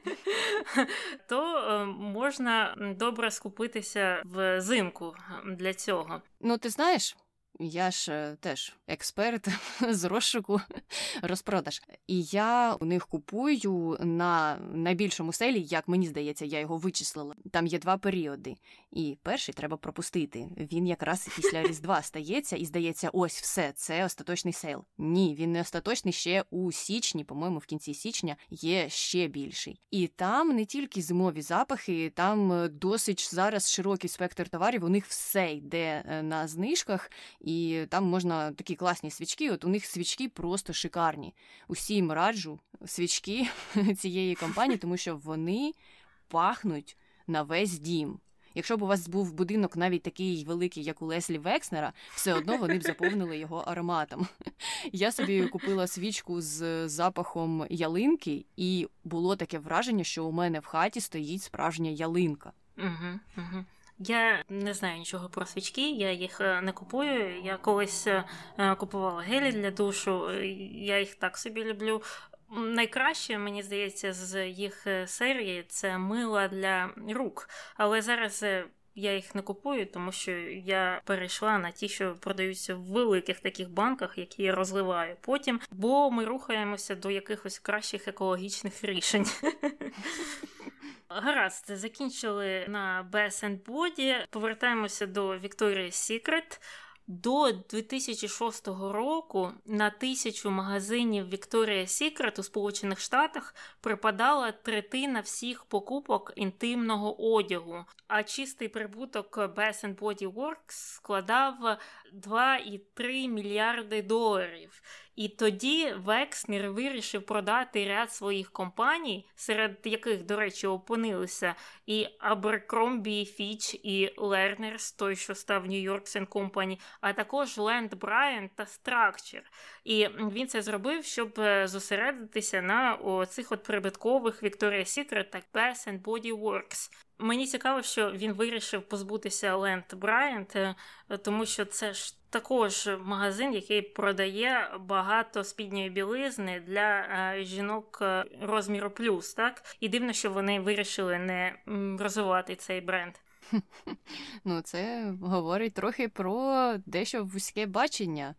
то е, можна добре скупитися взимку для цього. Ну, ти знаєш, Я ж е, теж експерт з розшуку розпродаж. І я у них купую на найбільшому сейлі, як мені здається, я його вичислила. Там є два періоди. І перший треба пропустити. Він якраз після Різдва стається, і здається, ось все, це остаточний сейл. Ні, він не остаточний ще у січні, по-моєму, в кінці січня є ще більший. І там не тільки зимові запахи, там е, досить зараз широкий спектр товарів. У них все йде е, на знижках, і там можна такі класні свічки. От у них свічки просто шикарні. Усім раджу свічки цієї компанії, тому що вони пахнуть на весь дім. Якщо б у вас був будинок навіть такий великий, як у Леслі Векснера, все одно вони б заповнили його ароматом. Я собі купила свічку з запахом ялинки, і було таке враження, що у мене в хаті стоїть справжня ялинка. Угу, угу. Я не знаю нічого про свічки, я їх е, не купую. Я колись е, купувала гелі для душу, я їх так собі люблю. Найкраще, мені здається, з їх е, серії це мила для рук. Але зараз е, я їх не купую, тому що я перейшла на ті, що продаються в великих таких банках, які я розливаю потім, бо ми рухаємося до якихось кращих екологічних рішень. Гаразд, закінчили на Bath Body. Повертаємося до Victoria's Secret. До 2006 року на тисячу магазинів Victoria's Secret у Сполучених Штатах припадала третина всіх покупок інтимного одягу, а чистий прибуток Bath Body Works складав 2,3 мільярди доларів. І тоді Векснер вирішив продати ряд своїх компаній, серед яких, до речі, опинилися і Abercrombie Fitch, і Learners, той, що став New York Company, а також Land Bryant та Structure. І він це зробив, щоб е, зосередитися на цих от прибуткових Victoria's Secret та Bath Body Works. Мені цікаво, що він вирішив позбутися Ленд Брайант, тому що це ж також магазин, який продає багато спідньої білизни для е, жінок е, розміру плюс. Так і дивно, що вони вирішили не розвивати цей бренд. Ну, це говорить трохи про дещо вузьке бачення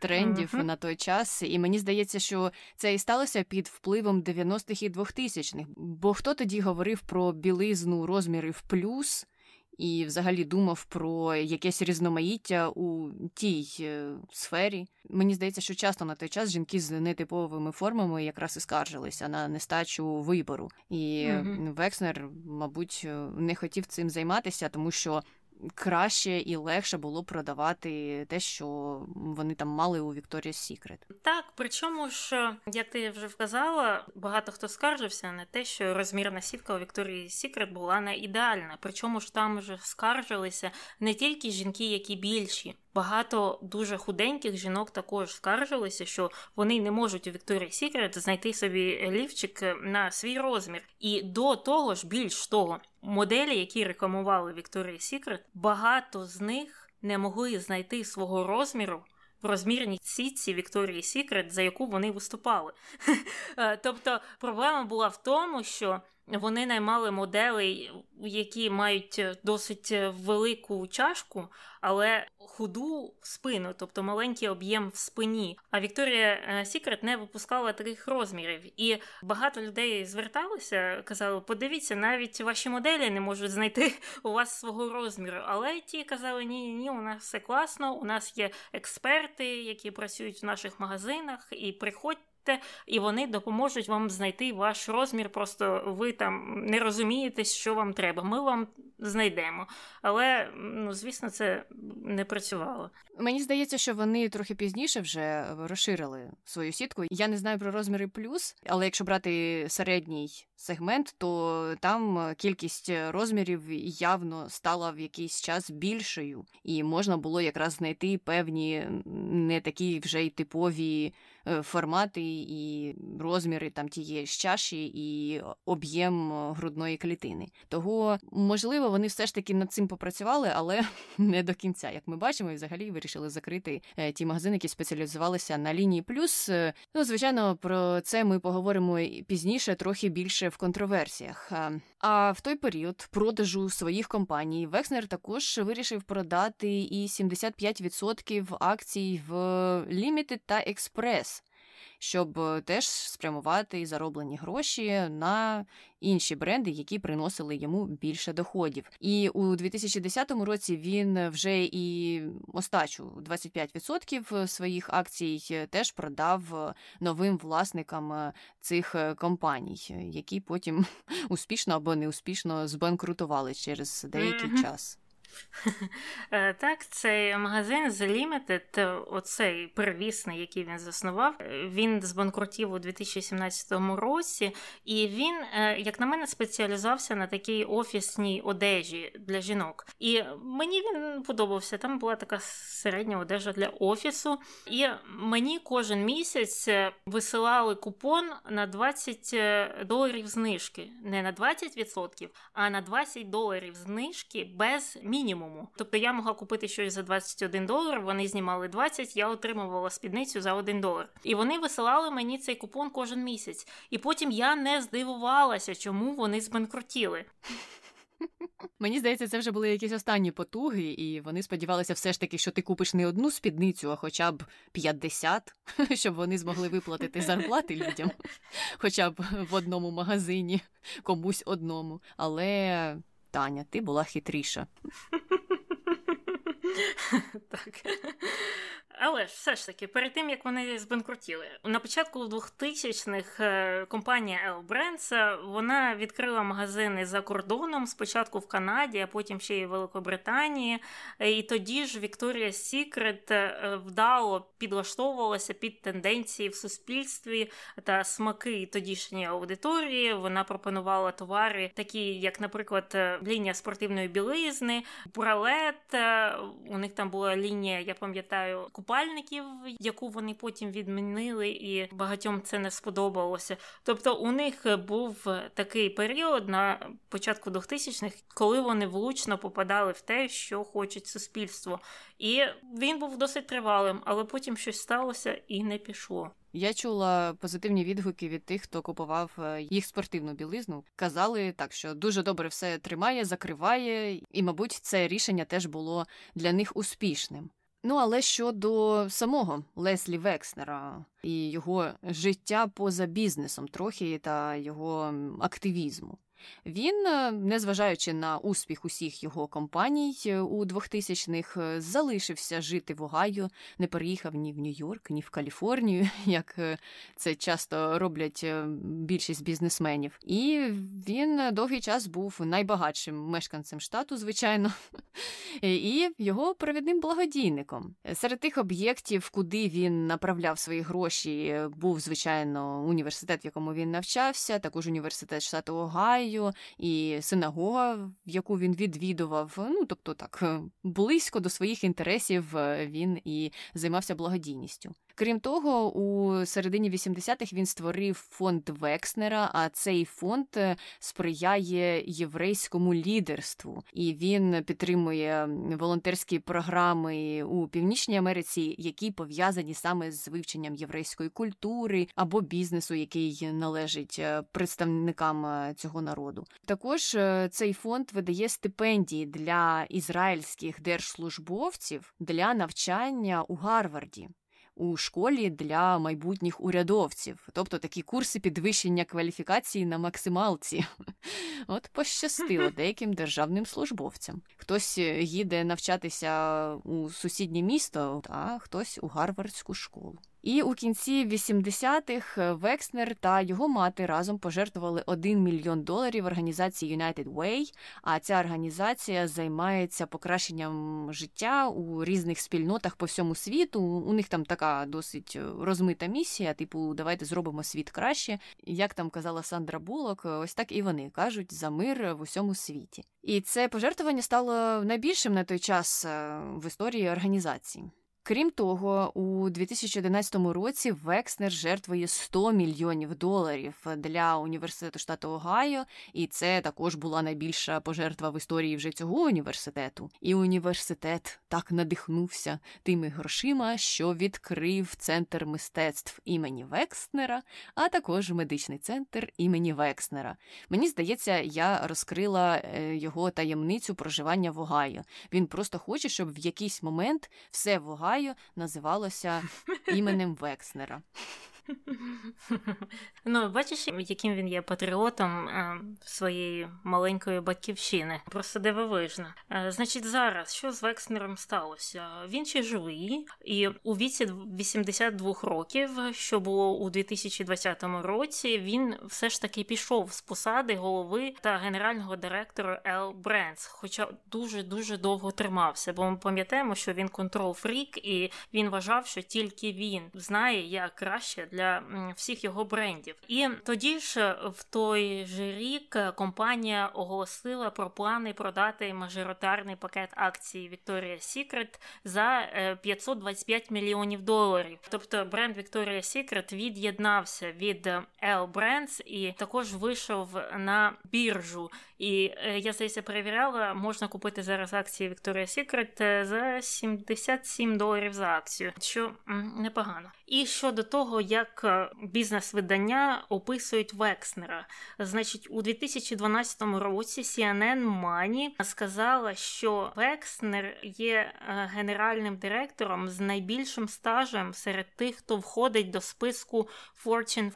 трендів uh-huh. на той час. І мені здається, що це і сталося під впливом 90-х і 2000-х. Бо хто тоді говорив про білизну розмірів плюс? І взагалі думав про якесь різноманіття у тій е, сфері. Мені здається, що часто на той час жінки з нетиповими формами якраз і скаржилися на нестачу вибору. І mm Векснер, мабуть, не хотів цим займатися, тому що краще і легше було продавати те, що вони там мали у Victoria's Secret. Так, причому ж, як ти вже вказала, багато хто скаржився на те, що розмірна сітка у Victoria's Secret була не ідеальна. Причому ж там вже скаржилися не тільки жінки, які більші. Багато дуже худеньких жінок також скаржилися, що вони не можуть у Victoria's Secret знайти собі лівчик на свій розмір. І до того ж, більш того, моделі, які рекламували Victoria's Secret, багато з них не могли знайти свого розміру. В розмірній сітці Victoria's Secret, за яку вони виступали. Е, тобто проблема була в тому, що вони наймали моделей, які мають досить велику чашку, але худу спину, тобто маленький об'єм в спині. А Вікторія Сікрет не випускала таких розмірів. І багато людей зверталися, казали: подивіться, навіть ваші моделі не можуть знайти у вас свого розміру. Але ті казали, ні, ні, у нас все класно, у нас є експерти, які працюють в наших магазинах, і приходьте і вони допоможуть вам знайти ваш розмір. Просто ви там не розумієте, що вам треба. Ми вам знайдемо. Але ну, звісно, це не працювало. Мені здається, що вони трохи пізніше вже розширили свою сітку. Я не знаю про розміри плюс, але якщо брати середній сегмент, то там кількість розмірів явно стала в якийсь час більшою, і можна було якраз знайти певні не такі вже й типові. Е, формати і розміри там тієї ж чаші і об'єм грудної клітини. Того можливо можливо, вони все ж таки над цим попрацювали, але не до кінця. Як ми бачимо, і взагалі вирішили закрити е, ті магазини, які спеціалізувалися на лінії плюс. Е, ну, звичайно, про це ми поговоримо пізніше, трохи більше в контроверсіях. А в той період продажу своїх компаній Векснер також вирішив продати і 75% акцій в Limited та Express щоб е, теж спрямувати зароблені гроші на інші бренди, які приносили йому більше доходів. І у 2010 році він вже і остачу 25% своїх акцій теж продав новим власникам цих компаній, які потім успішно або неуспішно збанкрутували через деякий mm-hmm. час. Е, так, цей магазин The Limited, оцей первісний, який він заснував, він збанкрутів у 2017 році, і він, е, як на мене, спеціалізувався на такій офісній одежі для жінок. І мені він подобався. Там була така середня одежа для офісу. І мені кожен місяць висилали купон на 20 доларів знижки. Не на 20%, а на 20 доларів знижки без мінімуму мінімуму. Тобто я могла купити щось за 21 долар, вони знімали 20, я отримувала спідницю за 1 долар. І вони висилали мені цей купон кожен місяць. І потім я не здивувалася, чому вони збанкрутіли. Мені здається, це вже були якісь останні потуги, і вони сподівалися все ж таки, що ти купиш не одну спідницю, а хоча б 50, щоб вони змогли виплатити зарплати людям, хоча б в одному магазині, комусь одному. Але Таня, ти була хитріша. Так. Але ж все ж таки, перед тим як вони збанкрутіли, на початку 2000-х е, компанія L Brands, вона відкрила магазини за кордоном, спочатку в Канаді, а потім ще й в Великобританії. І тоді ж Secret е, вдало підлаштовувалася під тенденції в суспільстві та смаки тодішньої аудиторії. Вона пропонувала товари, такі як, наприклад, е, лінія спортивної білизни, бралет. У них там була лінія, я пам'ятаю, купальників, яку вони потім відмінили, і багатьом це не сподобалося. Тобто у них був такий період на початку 2000-х, коли вони влучно попадали в те, що хочуть суспільство. І він був досить тривалим, але потім щось сталося і не пішло. Я чула позитивні відгуки від тих, хто купував е, їх спортивну білизну. Казали так, що дуже добре все тримає, закриває, і, мабуть, це рішення теж було для них успішним. Ну, але щодо самого Леслі Векснера і його життя поза бізнесом, трохи та його активізму. Він, е, незважаючи на успіх усіх його компаній е, у 2000-х, е, залишився жити в Огайо, не переїхав ні в Нью-Йорк, ні в Каліфорнію, як це часто роблять більшість бізнесменів. І він довгий час був найбагатшим мешканцем штату, звичайно, і його провідним благодійником. Серед тих об'єктів, куди він направляв свої гроші, був звичайно університет, в якому він навчався, також університет штату Огайо церквою, і синагога, в яку він відвідував. Ну тобто так близько до своїх інтересів е, він і займався благодійністю. Крім того, у середині 80-х він створив фонд Векснера, а цей фонд е, сприяє єврейському лідерству, і він підтримує волонтерські програми у Північній Америці, які пов'язані саме з вивченням єврейської культури або бізнесу, який належить е, представникам е, цього народу. Також цей фонд видає стипендії для ізраїльських держслужбовців для навчання у Гарварді у школі для майбутніх урядовців, тобто такі курси підвищення кваліфікації на максималці. От пощастило деяким державним службовцям. Хтось е, їде навчатися у сусіднє місто, а хтось у гарвардську школу. І у кінці 80-х е, Векснер та його мати разом пожертвували 1 мільйон доларів організації United Way, А ця організація займається покращенням життя у різних спільнотах по всьому світу. У них там така досить е, розмита місія. Типу, давайте зробимо світ краще. Як там казала Сандра Булок, е, ось так і вони кажуть за мир в усьому світі. І це пожертвування стало найбільшим на той час в історії організації. Крім того, у 2011 році Векснер жертвує 100 мільйонів доларів для університету штату Огайо, і це також була найбільша пожертва в історії вже цього університету. І університет так надихнувся тими грошима, що відкрив центр мистецтв імені Векснера, а також медичний центр імені Векснера. Мені здається, я розкрила е, його таємницю проживання в Огайо. Він просто хоче, щоб в якийсь момент все в Огайо називалося іменем Векснера. Ну, бачиш, яким він є патріотом е, своєї маленької батьківщини. Просто дивовижно. Е, значить, зараз що з Векснером сталося? Він ще живий, і у віці 82 років, що було у 2020 році, він все ж таки пішов з посади голови та генерального директора Ел Брендс, хоча дуже дуже довго тримався. Бо ми пам'ятаємо, що він контрол фрік, і він вважав, що тільки він знає, як краще для всіх його брендів. І тоді ж в той же рік компанія оголосила про плани продати мажоритарний пакет акцій Victoria's Secret за 525 мільйонів доларів. Тобто бренд Victoria's Secret від'єднався від L Brands і також вийшов на біржу. І е, я здається, перевіряла, можна купити зараз акції Victoria's Secret е, за 77 доларів за акцію, що непогано. І щодо того, як е, бізнес-видання описують Векснера, значить, у 2012 році CNN Money сказала, що Векснер є генеральним директором з найбільшим стажем серед тих, хто входить до списку Fortune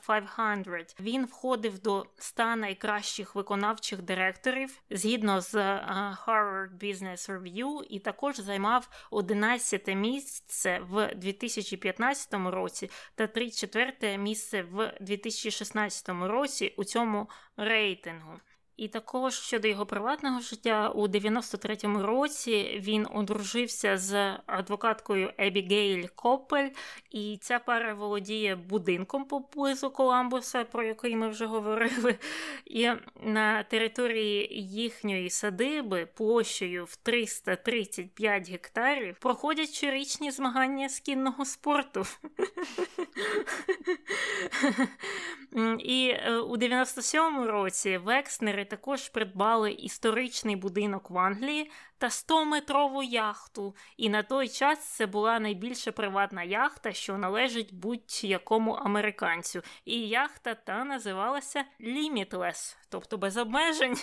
500. Він входив до 100 найкращих виконавчих директорів згідно з Harvard Business Review, і також займав 11 місце в 2015 році та 34 місце в 2016 році у цьому рейтингу. І також щодо його приватного життя, у 93-му році він одружився з адвокаткою Ебігейль Копель, і ця пара володіє будинком поблизу Коламбуса, про який ми вже говорили. І на території їхньої садиби площею в 335 гектарів проходять щорічні змагання з кінного спорту. І е, у 97-му році Векснери також придбали історичний будинок в Англії та 100-метрову яхту. І на той час це була найбільша приватна яхта, що належить будь-якому американцю. І яхта та називалася Limitless, тобто без обмежень.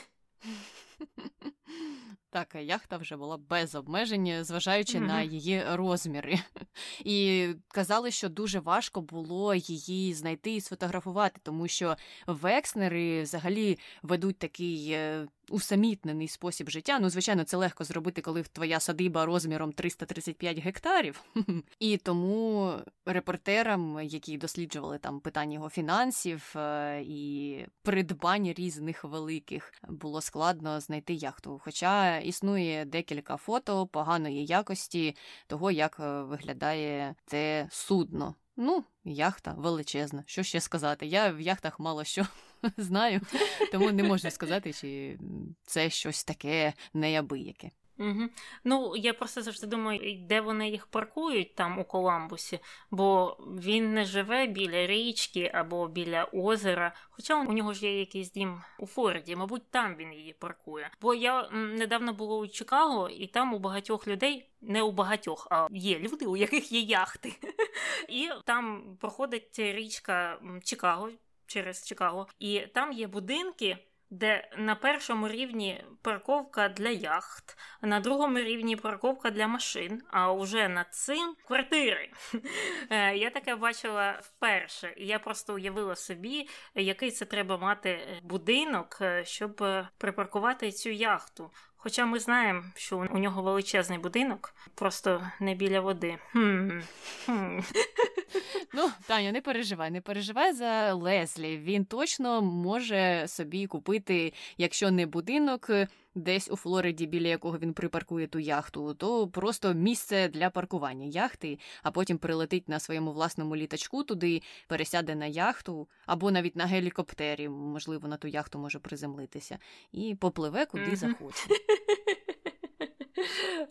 Так, яхта вже була без обмежень, зважаючи mm-hmm. на її розміри. І казали, що дуже важко було її знайти і сфотографувати, тому що векснери взагалі ведуть такий е, усамітнений спосіб життя. Ну, звичайно, це легко зробити, коли твоя садиба розміром 335 гектарів. І тому репортерам, які досліджували там питання його фінансів е, і придбань різних великих, було складно знайти яхту. Хоча існує декілька фото поганої якості того, як е, виглядає це судно. Ну, яхта величезна. Що ще сказати? Я в яхтах мало що знаю, тому не можу сказати, чи це щось таке неабияке. Угу. Ну, я просто завжди думаю, де вони їх паркують там у Коламбусі, бо він не живе біля річки або біля озера. Хоча у нього ж є якийсь дім у Флориді, мабуть, там він її паркує. Бо я недавно була у Чикаго, і там у багатьох людей, не у багатьох, а є люди, у яких є яхти. І там проходить річка Чикаго через Чикаго, і там є будинки де на першому рівні парковка для яхт, на другому рівні парковка для машин, а вже над цим квартири. Е, я таке бачила вперше, я просто уявила собі, який це треба мати будинок, е, щоб припаркувати цю яхту. Хоча ми знаємо, що у нього величезний будинок, просто не біля води. Хм. Хм. Ну, Таня, не переживай, не переживай за Леслі. Він точно може собі купити, якщо не будинок. Десь у Флориді, біля якого він припаркує ту яхту, то просто місце для паркування яхти, а потім прилетить на своєму власному літачку туди, пересяде на яхту або навіть на гелікоптері, можливо, на ту яхту може приземлитися, і попливе куди захоче.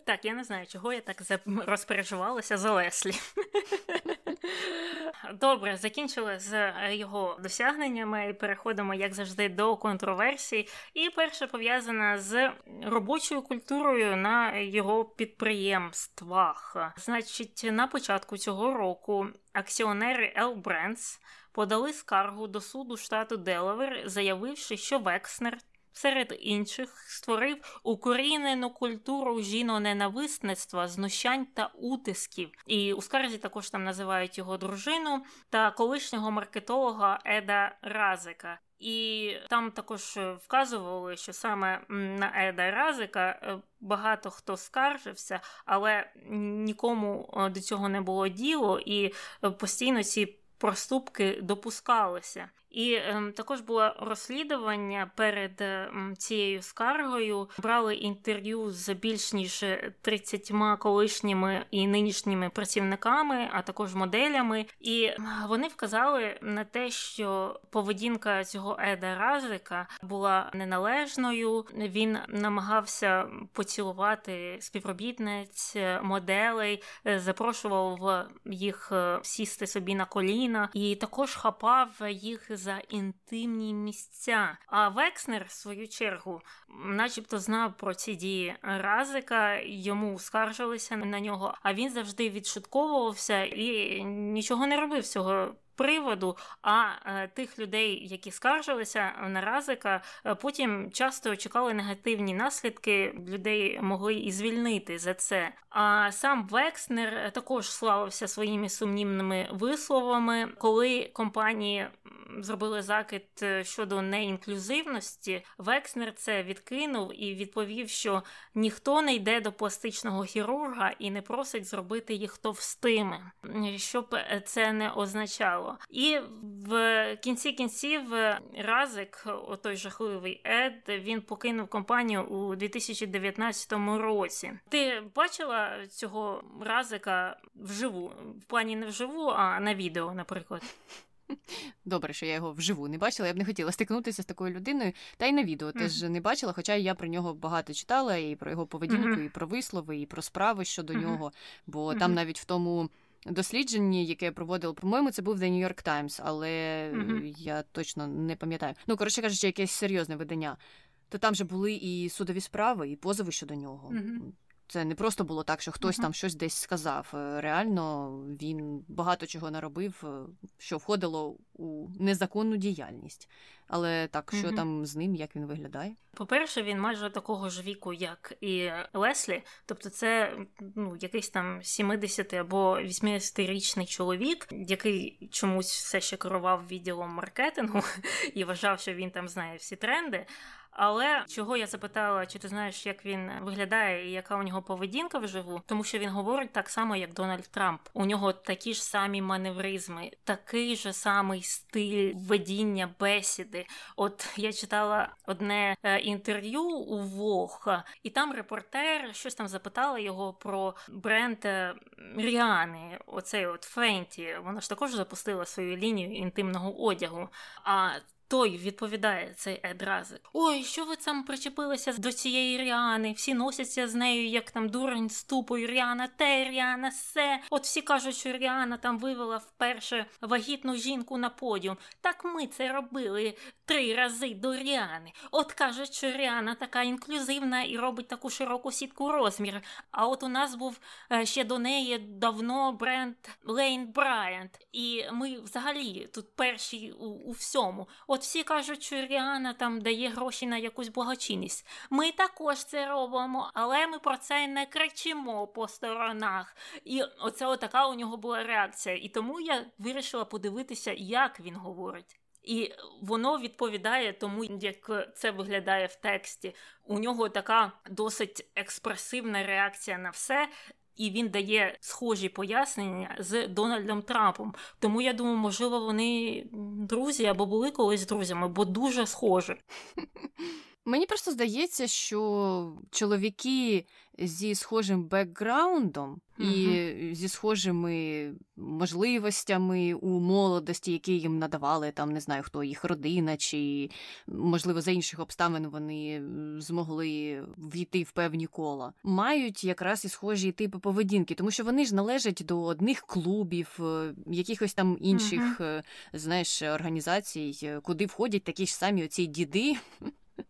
Так, я не знаю, чого я так розпереживалася за Леслі. Добре, закінчили з е, його досягненнями і переходимо, як завжди, до контроверсій. І перше пов'язане з робочою культурою на його підприємствах. Значить, на початку цього року акціонери L Brands подали скаргу до суду штату Делавер, заявивши, що Векснер серед інших створив укорінену культуру жіноненависництва, знущань та утисків. І у скарзі також там називають його дружину та колишнього маркетолога Еда Разика. І там також вказували, що саме на Еда Разика е, багато хто скаржився, але нікому е, до цього не було діло, і е, постійно ці проступки допускалися. І е, також було розслідування перед е, цією скаргою. Брали інтерв'ю з більш ніж 30 колишніми і нинішніми працівниками, а також моделями. І вони вказали на те, що поведінка цього Еда Разика була неналежною. Він намагався поцілувати співробітниць моделей, е, запрошував їх е, сісти собі на коліна, і також хапав їх за інтимні місця. А Векснер, в свою чергу, начебто знав про ці дії Разика, йому скаржилися на нього, а він завжди відшутковувався і нічого не робив цього приводу, а е, тих людей, які скаржилися на Разика, е, потім часто чекали негативні наслідки. Людей могли і звільнити за це. А сам Векснер також славився своїми сумнівними висловами, коли компанії зробили закид е, щодо неінклюзивності. Векснер це відкинув і відповів, що ніхто не йде до пластичного хірурга і не просить зробити їх товстими, щоб це не означало. І в кінці кінців е, Разик, отой жахливий Ед, він покинув компанію у 2019 році. Ти бачила цього Разика вживу? В плані не вживу, а на відео, наприклад. Добре, що я його вживу не бачила. Я б не хотіла стикнутися з такою людиною, та й на відео mm. теж не бачила, хоча я про нього багато читала, і про його поведінку, mm-hmm. і про вислови, і про справи щодо mm-hmm. нього. Бо там навіть в тому дослідженні, яке проводив, по-моєму, це був The New York Times, але mm-hmm. я точно не пам'ятаю. Ну, коротше кажучи, якесь серйозне видання. То там же були і судові справи, і позови щодо нього. Mm-hmm. Це не просто було так, що хтось uh-huh. там щось десь сказав. Е, реально він багато чого наробив, е, що входило у незаконну діяльність. Але так, що uh-huh. там з ним, як він виглядає? По-перше, він майже такого ж віку, як і Леслі. Тобто, це ну, якийсь там 70 або 80-річний чоловік, який чомусь все ще керував відділом маркетингу і вважав, що він там знає всі тренди. Але чого я запитала, чи ти знаєш, як він виглядає і яка у нього поведінка вживу? Тому що він говорить так само, як Дональд Трамп. У нього такі ж самі маневризми, такий же самий стиль ведіння бесіди. От я читала одне е, інтерв'ю у Вог, і там репортер щось там запитала його про бренд е, Ріани. Оцей от Фенті. Вона ж також запустила свою лінію інтимного одягу. А той відповідає цей Едразик. Ой, що ви там причепилися до цієї Ріани? Всі носяться з нею, як там дурень з тупою Ріана, те Ріана, все. От всі кажуть, що Ріана там вивела вперше вагітну жінку на подіум. Так ми це робили три рази до Ріани. От кажуть, що Ріана така інклюзивна і робить таку широку сітку розмір. А от у нас був е, ще до неї давно бренд Лейн Брайант. І ми взагалі тут перші у, у всьому. Всі кажуть, що Ріана там дає гроші на якусь благочинність. Ми також це робимо, але ми про це не кричимо по сторонах. І оце така у нього була реакція. І тому я вирішила подивитися, як він говорить. І воно відповідає тому, як це виглядає в тексті. У нього така досить експресивна реакція на все. І він дає схожі пояснення з Дональдом Трампом. Тому я думаю, можливо, вони друзі або були колись друзями, бо дуже схожі. Мені просто здається, що чоловіки зі схожим бекграундом і зі схожими можливостями у молодості, які їм надавали там, не знаю хто їх родина, чи можливо за інших обставин вони змогли війти в певні кола, мають якраз і схожі типи поведінки, тому що вони ж належать до одних клубів, е, якихось там інших, uh знаєш, організацій, куди входять такі ж самі оці діди.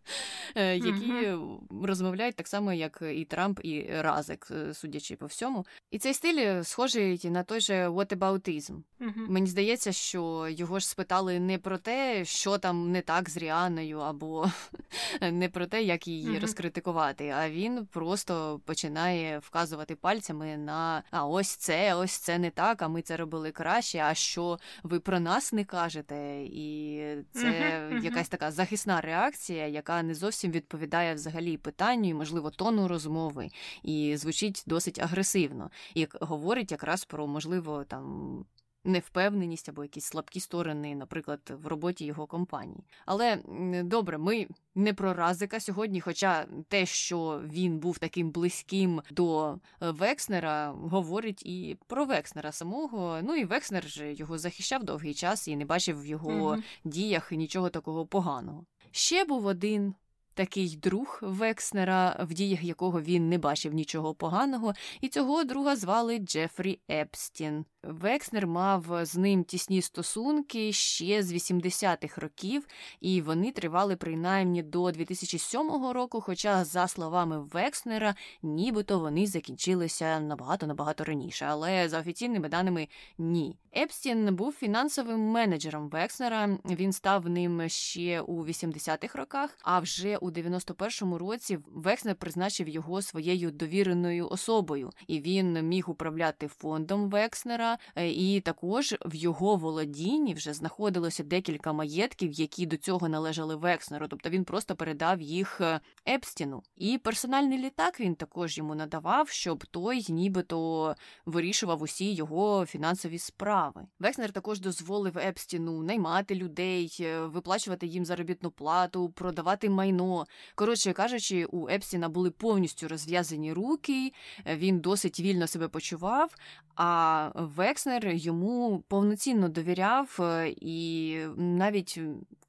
Е, які розмовляють так само, як і Трамп, і Разик, е, судячи по всьому. І цей стиль е, схожий на той же whataboutism. Мені здається, що його ж спитали не про те, що там не так з Ріаною, або не про те, як її розкритикувати, а він просто починає вказувати пальцями на а ось це, ось це не так, а ми це робили краще. А що ви про нас не кажете? І це якась така захисна реакція яка не зовсім відповідає взагалі питанню, і, можливо, тону розмови, і звучить досить агресивно, і говорить якраз про можливо там. Невпевненість або якісь слабкі сторони, наприклад, в роботі його компанії. Але добре, ми не про Разика сьогодні. Хоча те, що він був таким близьким до е, Векснера, говорить і про Векснера самого. Ну і Векснер же його захищав довгий час і не бачив в його mm діях нічого такого поганого. Ще був один такий друг Векснера, в діях якого він не бачив нічого поганого, і цього друга звали Джефрі Епстін. Векснер мав з ним тісні стосунки ще з 80-х років, і вони тривали принаймні до 2007 року. Хоча, за словами Векснера, нібито вони закінчилися набагато набагато раніше, але за офіційними даними ні. Епстін був фінансовим менеджером Векснера. Він став ним ще у 80-х роках. А вже у 91-му році Векснер призначив його своєю довіреною особою, і він міг управляти фондом Векснера. Е, і також в його володінні вже знаходилося декілька маєтків, які до цього належали Векснеру. Тобто він просто передав їх е, Епстіну. І персональний літак він також йому надавав, щоб той нібито вирішував усі його фінансові справи. Векснер також дозволив Епстіну наймати людей, е, виплачувати їм заробітну плату, продавати майно. Коротше кажучи, у Епстіна були повністю розв'язані руки, він досить вільно себе почував. А Векснер йому повноцінно довіряв, е, і навіть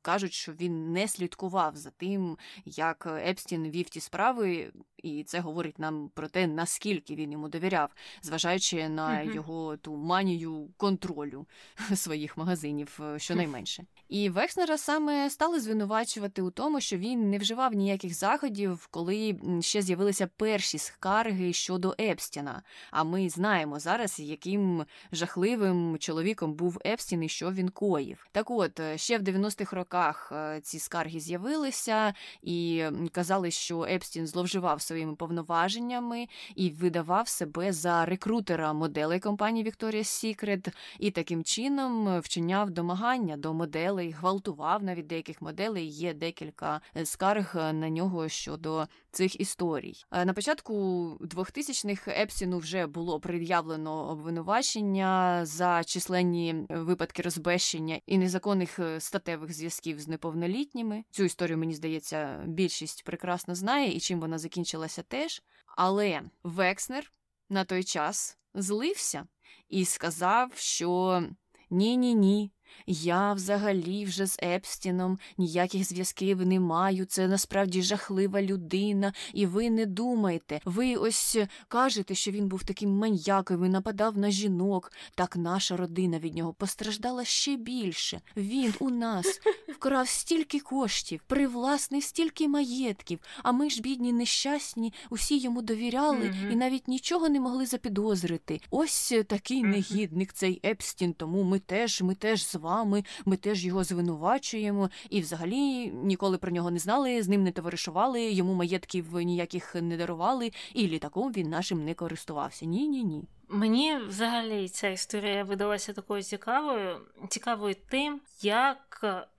кажуть, що він не слідкував за тим, як Епстін вів ті справи, і це говорить нам про те, наскільки він йому довіряв, зважаючи на uh-huh. його ту манію контролю своїх магазинів, е, щонайменше. І Векснера саме стали звинувачувати у тому, що він не вживав ніяких заходів, коли ще з'явилися перші скарги щодо Епстіна. А ми знаємо зараз, яким жахливим чоловіком був Епстін і що він коїв. Так от е, ще в 90-х роках е, ці скарги з'явилися і казали, що Епстін зловживав своїми повноваженнями і видавав себе за рекрутера моделей компанії Victoria's Secret, і таким чином вчиняв домагання до моделей, гвалтував навіть деяких моделей. Є декілька е, скарг на нього щодо цих історій. Е, на початку 2000-х Епсіну вже було пред'явлено обвинувачення за численні випадки розбещення і незаконних е, статевих зв'язків з неповнолітніми. Цю історію мені здається, більшість прекрасно знає і чим вона закінчилася теж. Але Векснер на той час злився і сказав, що ні, ні, ні. Я взагалі вже з Епстіном ніяких зв'язків не маю. Це насправді жахлива людина, і ви не думайте. Ви ось кажете, що він був таким маньяком і нападав на жінок. Так наша родина від нього постраждала ще більше. Він у нас вкрав стільки коштів, привласнив стільки маєтків, а ми ж, бідні, нещасні, усі йому довіряли і навіть нічого не могли запідозрити. Ось такий негідник, цей Епстін, тому ми теж, ми теж з вами, ми теж його звинувачуємо, і взагалі ніколи про нього не знали, з ним не товаришували, йому маєтків ніяких не дарували, і літаком він нашим не користувався. Ні, ні, ні. Мені взагалі ця історія видалася такою цікавою, цікавою тим, як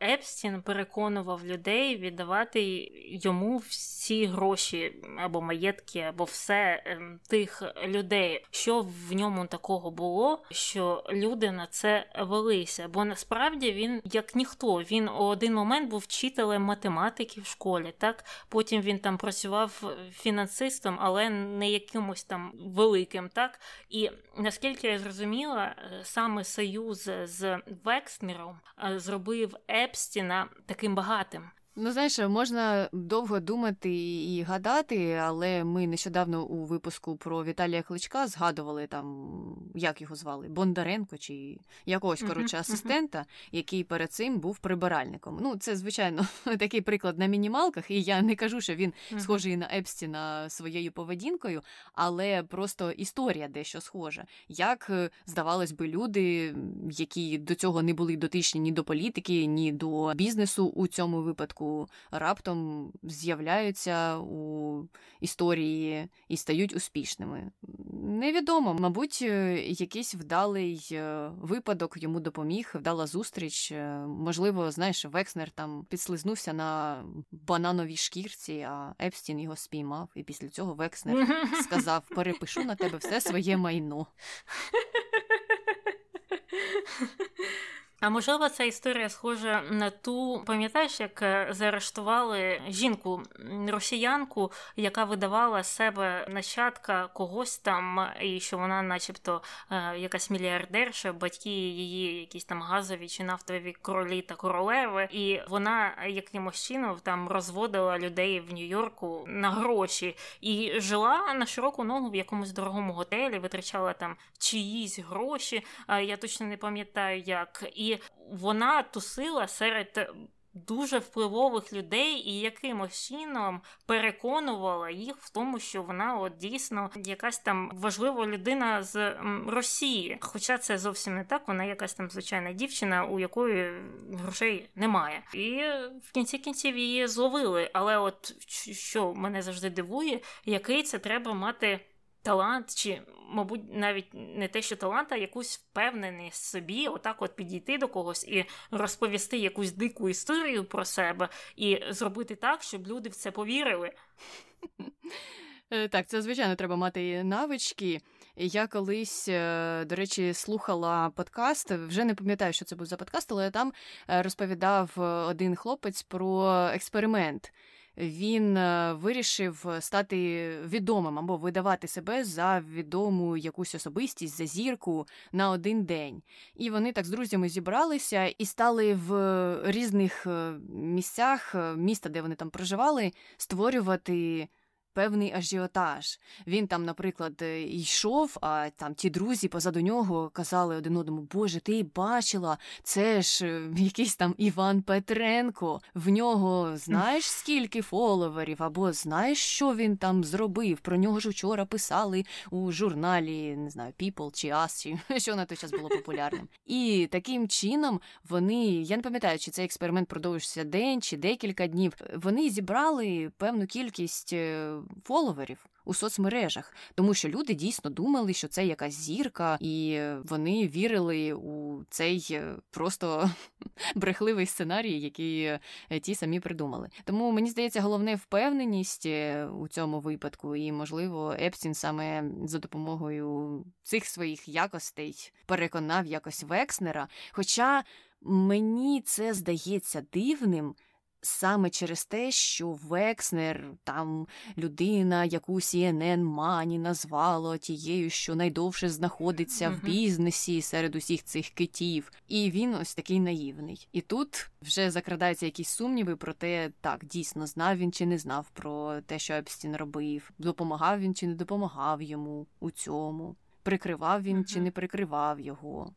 Епстін переконував людей віддавати йому всі гроші або маєтки, або все ем, тих людей, що в ньому такого було, що люди на це велися. Бо насправді він, як ніхто, він у один момент був вчителем математики в школі. Так потім він там працював фінансистом, але не якимось там великим, так і і наскільки я зрозуміла, е, саме союз з Векснером е, зробив Епстіна таким багатим. Ну, знаєш, можна довго думати і гадати, але ми нещодавно у випуску про Віталія Кличка згадували там, як його звали, Бондаренко чи якогось коротше асистента, який перед цим був прибиральником. Ну, це звичайно такий приклад на мінімалках, і я не кажу, що він схожий на Епстіна своєю поведінкою, але просто історія дещо схожа. Як е, здавалось би, люди, які до цього не були дотичні ні до політики, ні до бізнесу у цьому випадку раптом з'являються у історії і стають успішними. Невідомо, мабуть, е, якийсь вдалий е, випадок йому допоміг, вдала зустріч. Е, можливо, знаєш, Векснер там підслизнувся на банановій шкірці, а Епстін його спіймав. І після цього Векснер сказав: перепишу на тебе все своє майно. А можливо, ця історія схожа на ту, пам'ятаєш, як е, заарештували жінку росіянку, яка видавала себе нащадка когось там, і що вона, начебто, е, якась мільярдерша, батьки її, якісь там газові чи нафтові королі та королеви, і вона якимось чином там розводила людей в Нью-Йорку на гроші і жила на широку ногу в якомусь дорогому готелі, витрачала там чиїсь гроші. Я точно не пам'ятаю як. І вона тусила серед дуже впливових людей і якимось чином переконувала їх в тому, що вона от дійсно якась там важлива людина з Росії. Хоча це зовсім не так, вона якась там звичайна дівчина, у якої грошей немає. І в кінці кінців її зловили. Але от що мене завжди дивує, який це треба мати талант, чи, мабуть, навіть не те, що талант, а якусь впевненість собі, отак от підійти до когось і розповісти якусь дику історію про себе, і зробити так, щоб люди в це повірили. Е, так, це звичайно треба мати навички. Я колись, е, до речі, слухала подкаст. Вже не пам'ятаю, що це був за подкаст, але там е, розповідав один хлопець про експеримент він е, вирішив стати відомим або видавати себе за відому якусь особистість, за зірку на один день. І вони так з друзями зібралися і стали в різних е, місцях е, міста, де вони там проживали, створювати певний ажіотаж. Він там, наприклад, е, йшов, а там ті друзі позаду нього казали один одному: Боже, ти бачила, це ж е, якийсь там Іван Петренко. В нього знаєш скільки фоловерів, або знаєш, що він там зробив? Про нього ж вчора писали у журналі, не знаю, People чи As, чи що на той час було популярним. І таким чином вони, я не пам'ятаю, чи цей експеримент продовжився день чи декілька днів. Вони зібрали певну кількість е, фоловерів у соцмережах, тому що люди дійсно думали, що це якась зірка, і вони вірили у цей е, просто брехливий сценарій, який е, ті самі придумали. Тому мені здається, головне впевненість е, у цьому випадку, і можливо, Епстін саме за допомогою цих своїх якостей переконав якось Векснера. Хоча мені це здається дивним саме через те, що Векснер, там людина, яку CNN Мані назвало тією, що найдовше знаходиться в бізнесі серед усіх цих китів, і він ось такий наївний. І тут вже закрадаються якісь сумніви про те, так дійсно знав він чи не знав про те, що Епстін робив, допомагав він чи не допомагав йому у цьому, прикривав він uh-huh. чи не прикривав його.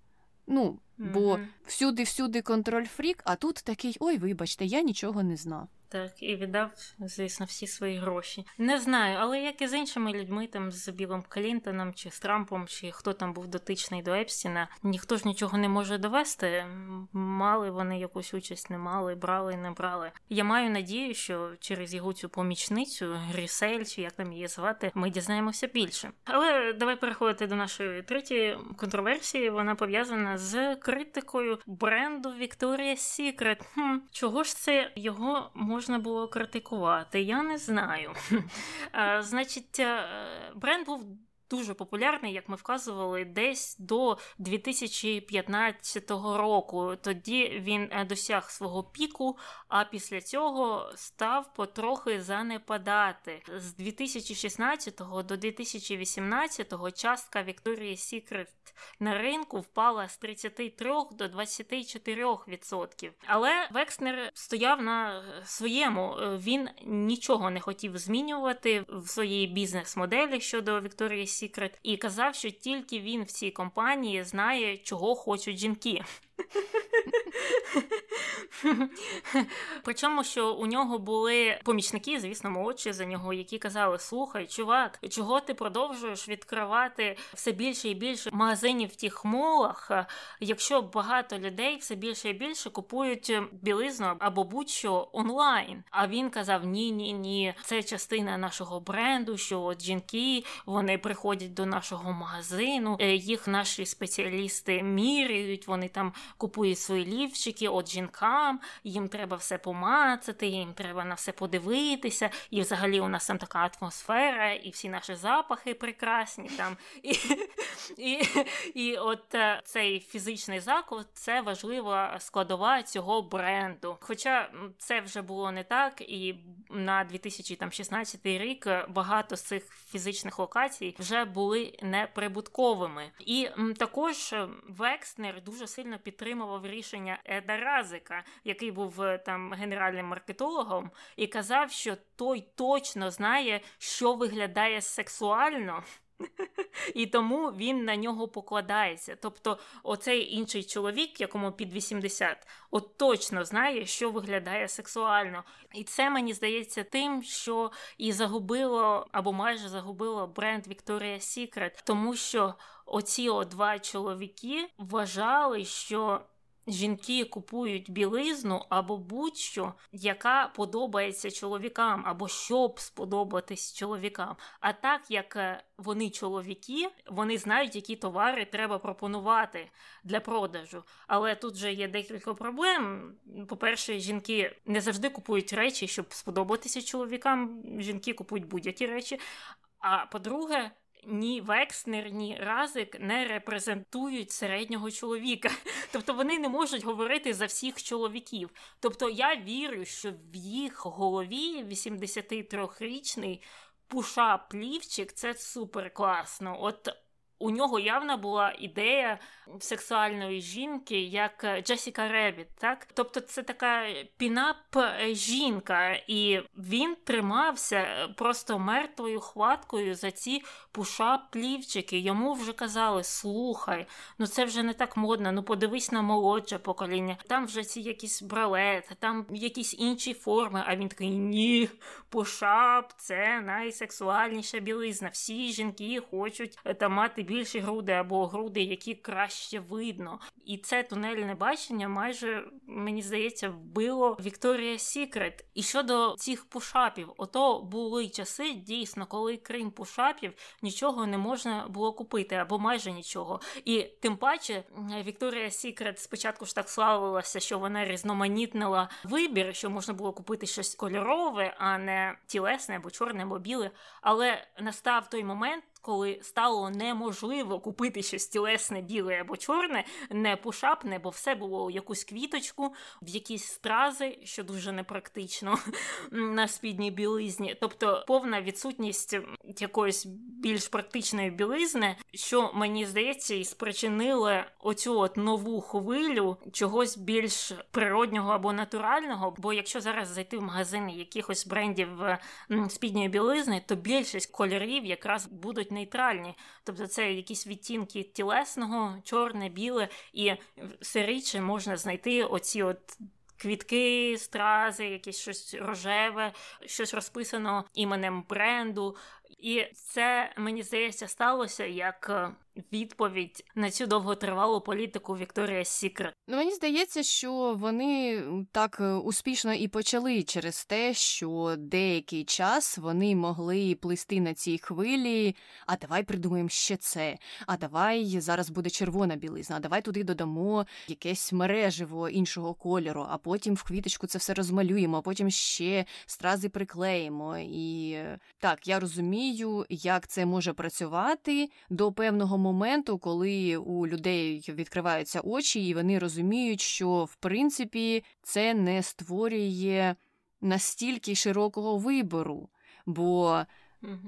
Ну, Бо всюди-всюди контроль фрік, а тут такий ой, вибачте, я нічого не знав. Так, і віддав, звісно, всі свої гроші. Не знаю, але як і з іншими людьми, там з Білом Клінтоном чи з Трампом, чи хто там був дотичний до Епстіна, ніхто ж нічого не може довести. Мали вони якусь участь, не мали, брали, не брали. Я маю надію, що через його цю помічницю, Грісель, чи як там її звати, ми дізнаємося більше. Але давай переходити до нашої третьої контроверсії. Вона пов'язана з критикою бренду Secret. Хм, Чого ж це його може? Можна було критикувати? Я не знаю. Значить, е, бренд був дуже популярний, як ми вказували, десь до 2015 року. Тоді він е, досяг свого піку, а після цього став потрохи занепадати. З 2016 до 2018 частка Victoria's Secret на ринку впала з 33 до 24%. Але Векснер стояв на своєму. Він нічого не хотів змінювати в своїй бізнес-моделі щодо Victoria's Secret і казав, що тільки він в цій компанії знає, чого хочуть жінки. Причому, що у нього були помічники, звісно, молодші за нього, які казали: Слухай, чувак, чого ти продовжуєш відкривати все більше і більше магазинів в тих молах, якщо багато людей все більше і більше купують білизну або будь-що онлайн. А він казав: Ні, ні, ні, це частина нашого бренду, що от жінки вони приходять до нашого магазину, е, їх наші спеціалісти міряють, вони там купують свої лівчики, от жінкам, їм треба все помацати, їм треба на все подивитися. І взагалі у нас там така атмосфера, і всі наші запахи прекрасні. там. І і, і от е, цей фізичний заклад це важлива складова цього бренду. Хоча це вже було не так, і на 2016 рік багато з цих фізичних локацій вже були неприбутковими. І також Векснер дуже сильно підтримував підтримував рішення Еда Разика, який був е, там генеральним маркетологом, і казав, що той точно знає, що виглядає сексуально. І тому він на нього покладається. Тобто, оцей інший чоловік, якому під 80, от точно знає, що виглядає сексуально. І це мені здається тим, що і загубило або майже загубило бренд Victoria's Secret, тому що оці два чоловіки вважали, що жінки купують білизну або будь-що, яка подобається чоловікам, або щоб сподобатись чоловікам. А так як е, вони чоловіки, вони знають, які товари треба пропонувати для продажу. Але тут же є декілька проблем. По-перше, жінки не завжди купують речі, щоб сподобатися чоловікам. Жінки купують будь-які речі. А по-друге, ні Векснер, ні Разик не репрезентують середнього чоловіка. Тобто вони не можуть говорити за всіх чоловіків. Тобто я вірю, що в їх голові 83-річний пуша плівчик це супер класно. От у нього явно була ідея сексуальної жінки, як Джесіка Ребіт, так? Тобто це така пінап жінка, і він тримався просто мертвою хваткою за ці пуша-плівчики. Йому вже казали: слухай, ну це вже не так модно, ну подивись на молодше покоління. Там вже ці якісь бралети, там якісь інші форми. А він такий ні, пушап це найсексуальніша білизна. Всі жінки хочуть там мати більші груди або груди, які краще видно. І це тунельне бачення майже, мені здається, вбило Вікторія Сікрет. І щодо цих пушапів, ото були часи дійсно, коли крім пушапів нічого не можна було купити або майже нічого. І тим паче Вікторія Сікрет спочатку ж так славилася, що вона різноманітнила вибір, що можна було купити щось кольорове, а не тілесне або чорне або біле. Але настав той момент коли стало неможливо купити щось тілесне, біле або чорне, не пошапне, бо все було у якусь квіточку, в якісь стрази, що дуже непрактично на спідній білизні. Тобто повна відсутність якоїсь більш практичної білизни, що мені здається, і спричинило оцю от нову хвилю чогось більш природнього або натурального. Бо якщо зараз зайти в магазини якихось брендів спідньої білизни, то більшість кольорів якраз будуть нейтральні. Тобто це якісь відтінки тілесного, чорне, біле, і все рідше можна знайти оці от. Квітки, стрази, якесь щось рожеве, щось розписано іменем бренду. І це мені здається сталося як відповідь на цю довготривалу політику Вікторія Сікрет. Ну мені здається, що вони так е, успішно і почали через те, що деякий час вони могли плисти на цій хвилі. А давай придумаємо ще це. А давай зараз буде червона білизна. а Давай туди додамо якесь мереживо іншого кольору, а потім в квіточку це все розмалюємо, а потім ще стрази приклеїмо. І е, так, я розумію, як це може працювати до певного моменту, коли у людей відкриваються очі, і вони розуміють, що в принципі це не створює настільки широкого вибору. Бо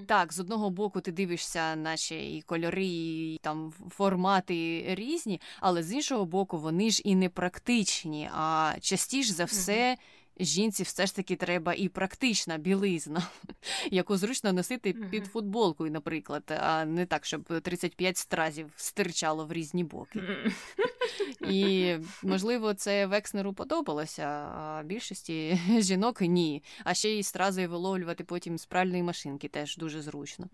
так, з одного боку, ти дивишся, наче і кольори, і там формати різні, але з іншого боку, вони ж і не практичні. А частіше за все жінці все ж таки треба і практична білизна, яку зручно носити під футболкою, наприклад, а не так, щоб 35 стразів стирчало в різні боки. І, можливо, це Векснеру подобалося, а більшості жінок ні. А ще й стрази виловлювати потім з пральної машинки теж дуже зручно.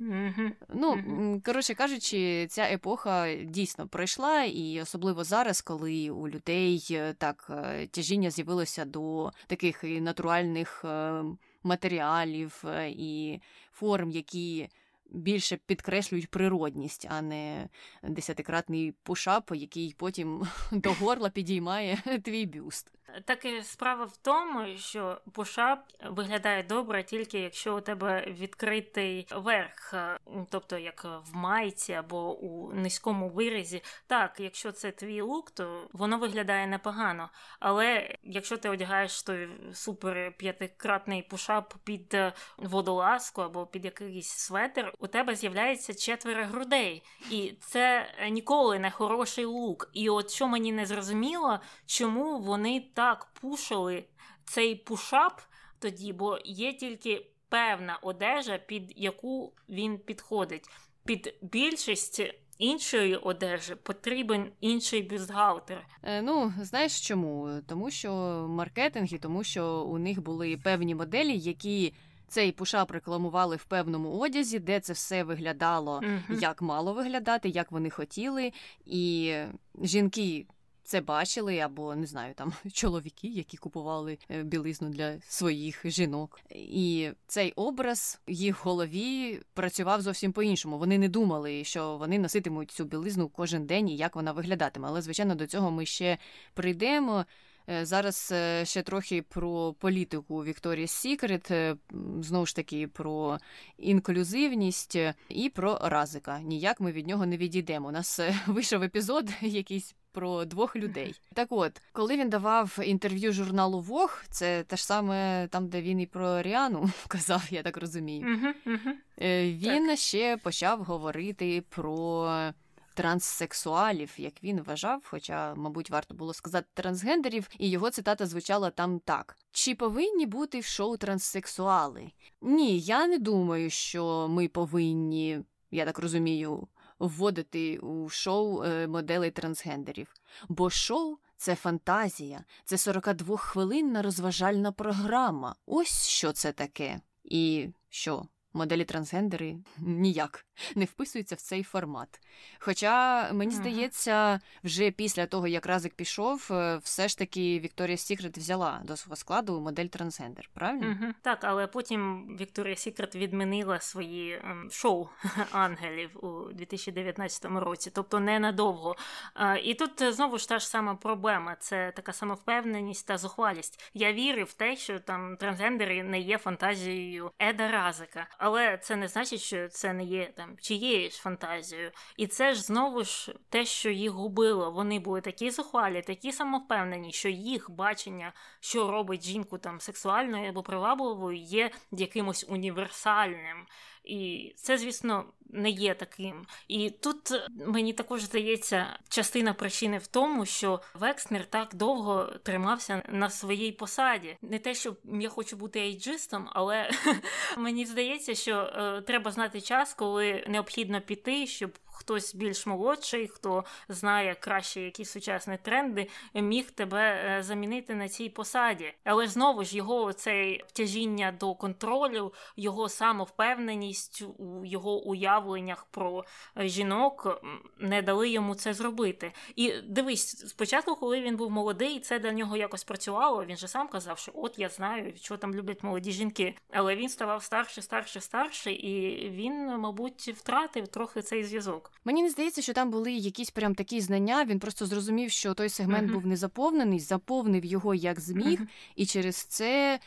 Ну, коротше кажучи, ця епоха дійсно пройшла, і особливо зараз, коли у людей е, так е, тяжіння з'явилося до таких натуральних е, матеріалів і форм, які більше підкреслюють природність, а не десятикратний пушап, який потім до горла підіймає твій бюст. Так і справа в тому, що пушап виглядає добре тільки якщо у тебе відкритий верх, тобто як в майці або у низькому вирізі. Так, якщо це твій лук, то воно виглядає непогано. Але якщо ти одягаєш той супер п'ятикратний пушап під водолазку або під якийсь светр, у тебе з'являється четверо грудей, і це ніколи не хороший лук. І от що мені не зрозуміло, чому вони так пушили цей пушап тоді, бо є тільки певна одежа, під яку він підходить. Під більшість іншої одежі потрібен інший бюстгальтер. Е, ну, знаєш чому? Тому що маркетинг і тому, що у них були певні моделі, які. Цей пушап рекламували в певному одязі, де це все виглядало, Мгм. як мало виглядати, як вони хотіли. І жінки це бачили, або не знаю, там чоловіки, які купували е, білизну для своїх жінок. І цей образ їх в голові працював зовсім по-іншому. Вони не думали, що вони носитимуть цю білизну кожен день і як вона виглядатиме. Але, звичайно, до цього ми ще прийдемо. Е, Зараз е, ще трохи про політику Вікторії Сікрет, знову ж таки про інклюзивність і про разика. Ніяк ми від нього не відійдемо. У нас вийшов епізод якийсь. Про двох людей. Так от, коли він давав інтерв'ю журналу Вог, це те ж саме там, де він і про Ріану казав, я так розумію. Е, Він ще почав говорити про транссексуалів, як він вважав, хоча, мабуть, варто було сказати трансгендерів, і його цитата звучала там так: чи повинні бути в шоу транссексуали? Ні, я не думаю, що ми повинні, я так розумію, вводити у шоу модели моделей трансгендерів. Бо шоу це фантазія, це 42-хвилинна розважальна програма. Ось що це таке. І що? Моделі трансгендери ніяк не вписуються в цей формат. Хоча, мені здається, вже після того, як Разик пішов, е, все ж таки Вікторія Сікрет взяла до свого складу модель трансгендер, правильно? Мгм. Так, але потім Вікторія Сікрет відмінила свої ем, шоу ангелів у 2019 році, тобто ненадовго. А, І тут е, знову ж та ж сама проблема: це така самовпевненість та зухвалість. Я вірю в те, що там трансгендери не є фантазією Еда Разика, але це не значить, що це не є там чиєюсь фантазією. І це ж знову ж те, що їх губило. Вони були такі зухвалі, такі самовпевнені, що їх бачення, що робить жінку там сексуальною або привабливою, є якимось універсальним. І це, звісно, не є таким. І тут мені також здається, частина причини в тому, що Векснер так довго тримався на своїй посаді. Не те, що я хочу бути ейджистом, але мені здається, що е, треба знати час, коли необхідно піти, щоб хтось більш молодший, хто знає краще якісь сучасні тренди, міг тебе е, замінити на цій посаді. Але знову ж його цей втяжіння до контролю, його самовпевненість у його уявленнях про жінок не дали йому це зробити. І дивись, спочатку, коли він був молодий, це для нього якось працювало. Він же сам казав, що от я знаю, що там люблять молоді жінки. Але він ставав старше, старше, старше, і він, мабуть, втратив трохи цей зв'язок. Мені не здається, що там були якісь прям такі знання. Він просто зрозумів, що той сегмент uh-huh. був не заповнений, заповнив його як зміг, uh-huh. і через це.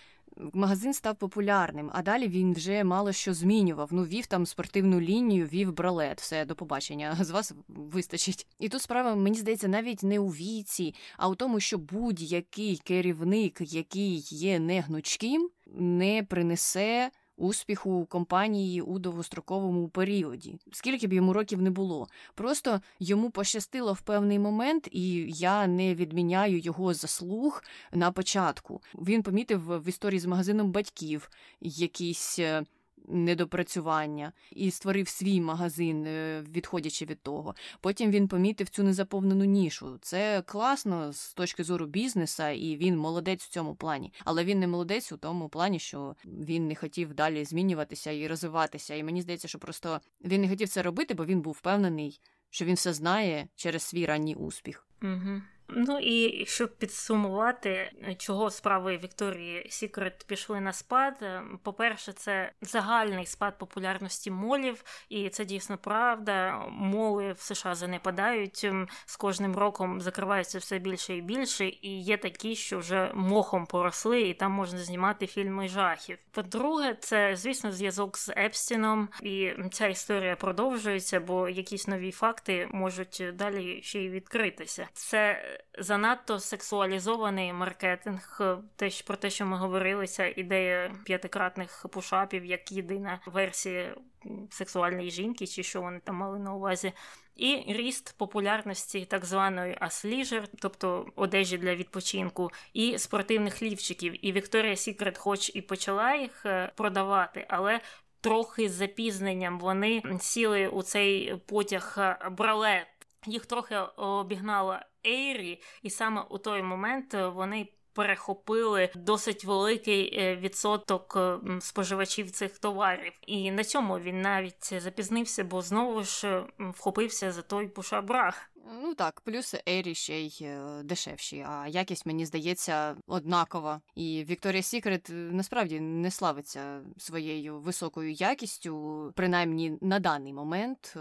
Магазин став популярним, а далі він вже мало що змінював. Ну, вів там спортивну лінію, вів бралет. Все до побачення. З вас вистачить. І тут справа, мені здається, навіть не у віці, а у тому, що будь-який керівник, який є негнучким, не принесе успіху компанії у довгостроковому періоді, скільки б йому років не було. Просто йому пощастило в певний момент, і я не відміняю його заслуг на початку. Він помітив в історії з магазином батьків якісь е, недопрацювання і створив свій магазин, е, відходячи від того. Потім він помітив цю незаповнену нішу. Це класно з точки зору бізнеса, і він молодець в цьому плані. Але він не молодець у тому плані, що він не хотів далі змінюватися і розвиватися. І мені здається, що просто він не хотів це робити, бо він був впевнений, що він все знає через свій ранній успіх. Угу. Ну і щоб підсумувати, чого справи Вікторії Сікрет пішли на спад. Е, по-перше, це загальний спад популярності молів, і це дійсно правда. Моли в США занепадають з кожним роком закриваються все більше і більше, і є такі, що вже мохом поросли, і там можна знімати фільми жахів. По-друге, це звісно зв'язок з Епстіном, і ця історія продовжується, бо якісь нові факти можуть далі ще й відкритися. Це занадто сексуалізований маркетинг, те, про те, що ми говорилися, ідея п'ятикратних пушапів як єдина версія сексуальної жінки, чи що вони там мали на увазі. І ріст популярності так званої асліжер, тобто одежі для відпочинку, і спортивних лівчиків. І Вікторія Сікрет, хоч і почала їх е, продавати, але трохи з запізненням вони сіли у цей потяг е, бралет. Їх трохи обігнала Ейрі, і саме у той момент е, вони. Перехопили досить великий е, відсоток е, споживачів цих товарів, і на цьому він навіть запізнився, бо знову ж вхопився за той пушабрах. Ну так, плюс Ейрі ще й дешевші, а якість мені здається однакова. І Вікторія Сікрет насправді не славиться своєю високою якістю, принаймні на даний момент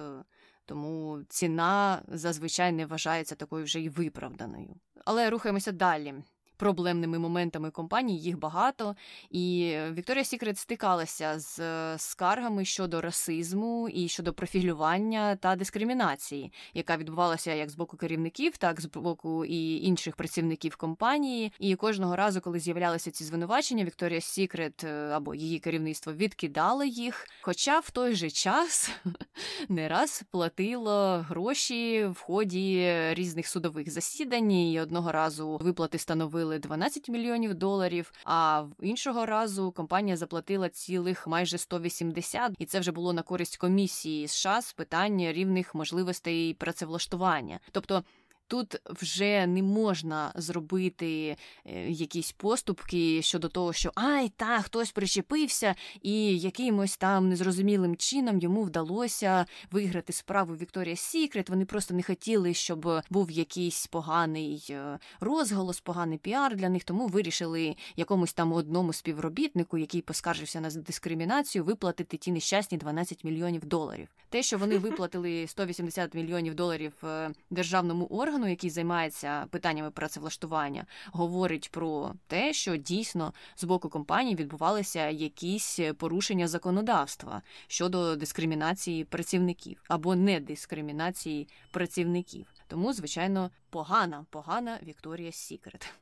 тому ціна зазвичай не вважається такою вже й виправданою. Але рухаємося далі проблемними моментами компанії, їх багато. І Вікторія Сікрет стикалася з скаргами щодо расизму і щодо профілювання та дискримінації, яка відбувалася як з боку керівників, так з боку і інших працівників компанії. І кожного разу, коли з'являлися ці звинувачення, Вікторія Сікрет е, або її керівництво відкидало їх. Хоча в той же час не раз платило гроші в ході різних судових засідань, і одного разу виплати становили заплатили 12 мільйонів доларів. А іншого разу компанія заплатила цілих майже 180, і це вже було на користь комісії США з питання рівних можливостей працевлаштування. Тобто Тут вже не можна зробити е, якісь поступки щодо того, що ай, та хтось причепився, і якимось там незрозумілим чином йому вдалося виграти справу Вікторія Сікрет. Вони просто не хотіли, щоб був якийсь поганий е, розголос, поганий піар для них, тому вирішили якомусь там одному співробітнику, який поскаржився на дискримінацію, виплатити ті нещасні 12 мільйонів доларів. Те, що вони виплатили 180 мільйонів доларів е, державному органу органу, який займається питаннями працевлаштування, говорить про те, що дійсно з боку компанії відбувалися якісь порушення законодавства щодо дискримінації працівників або недискримінації працівників. Тому, звичайно, погана, погана Вікторія Сікрет.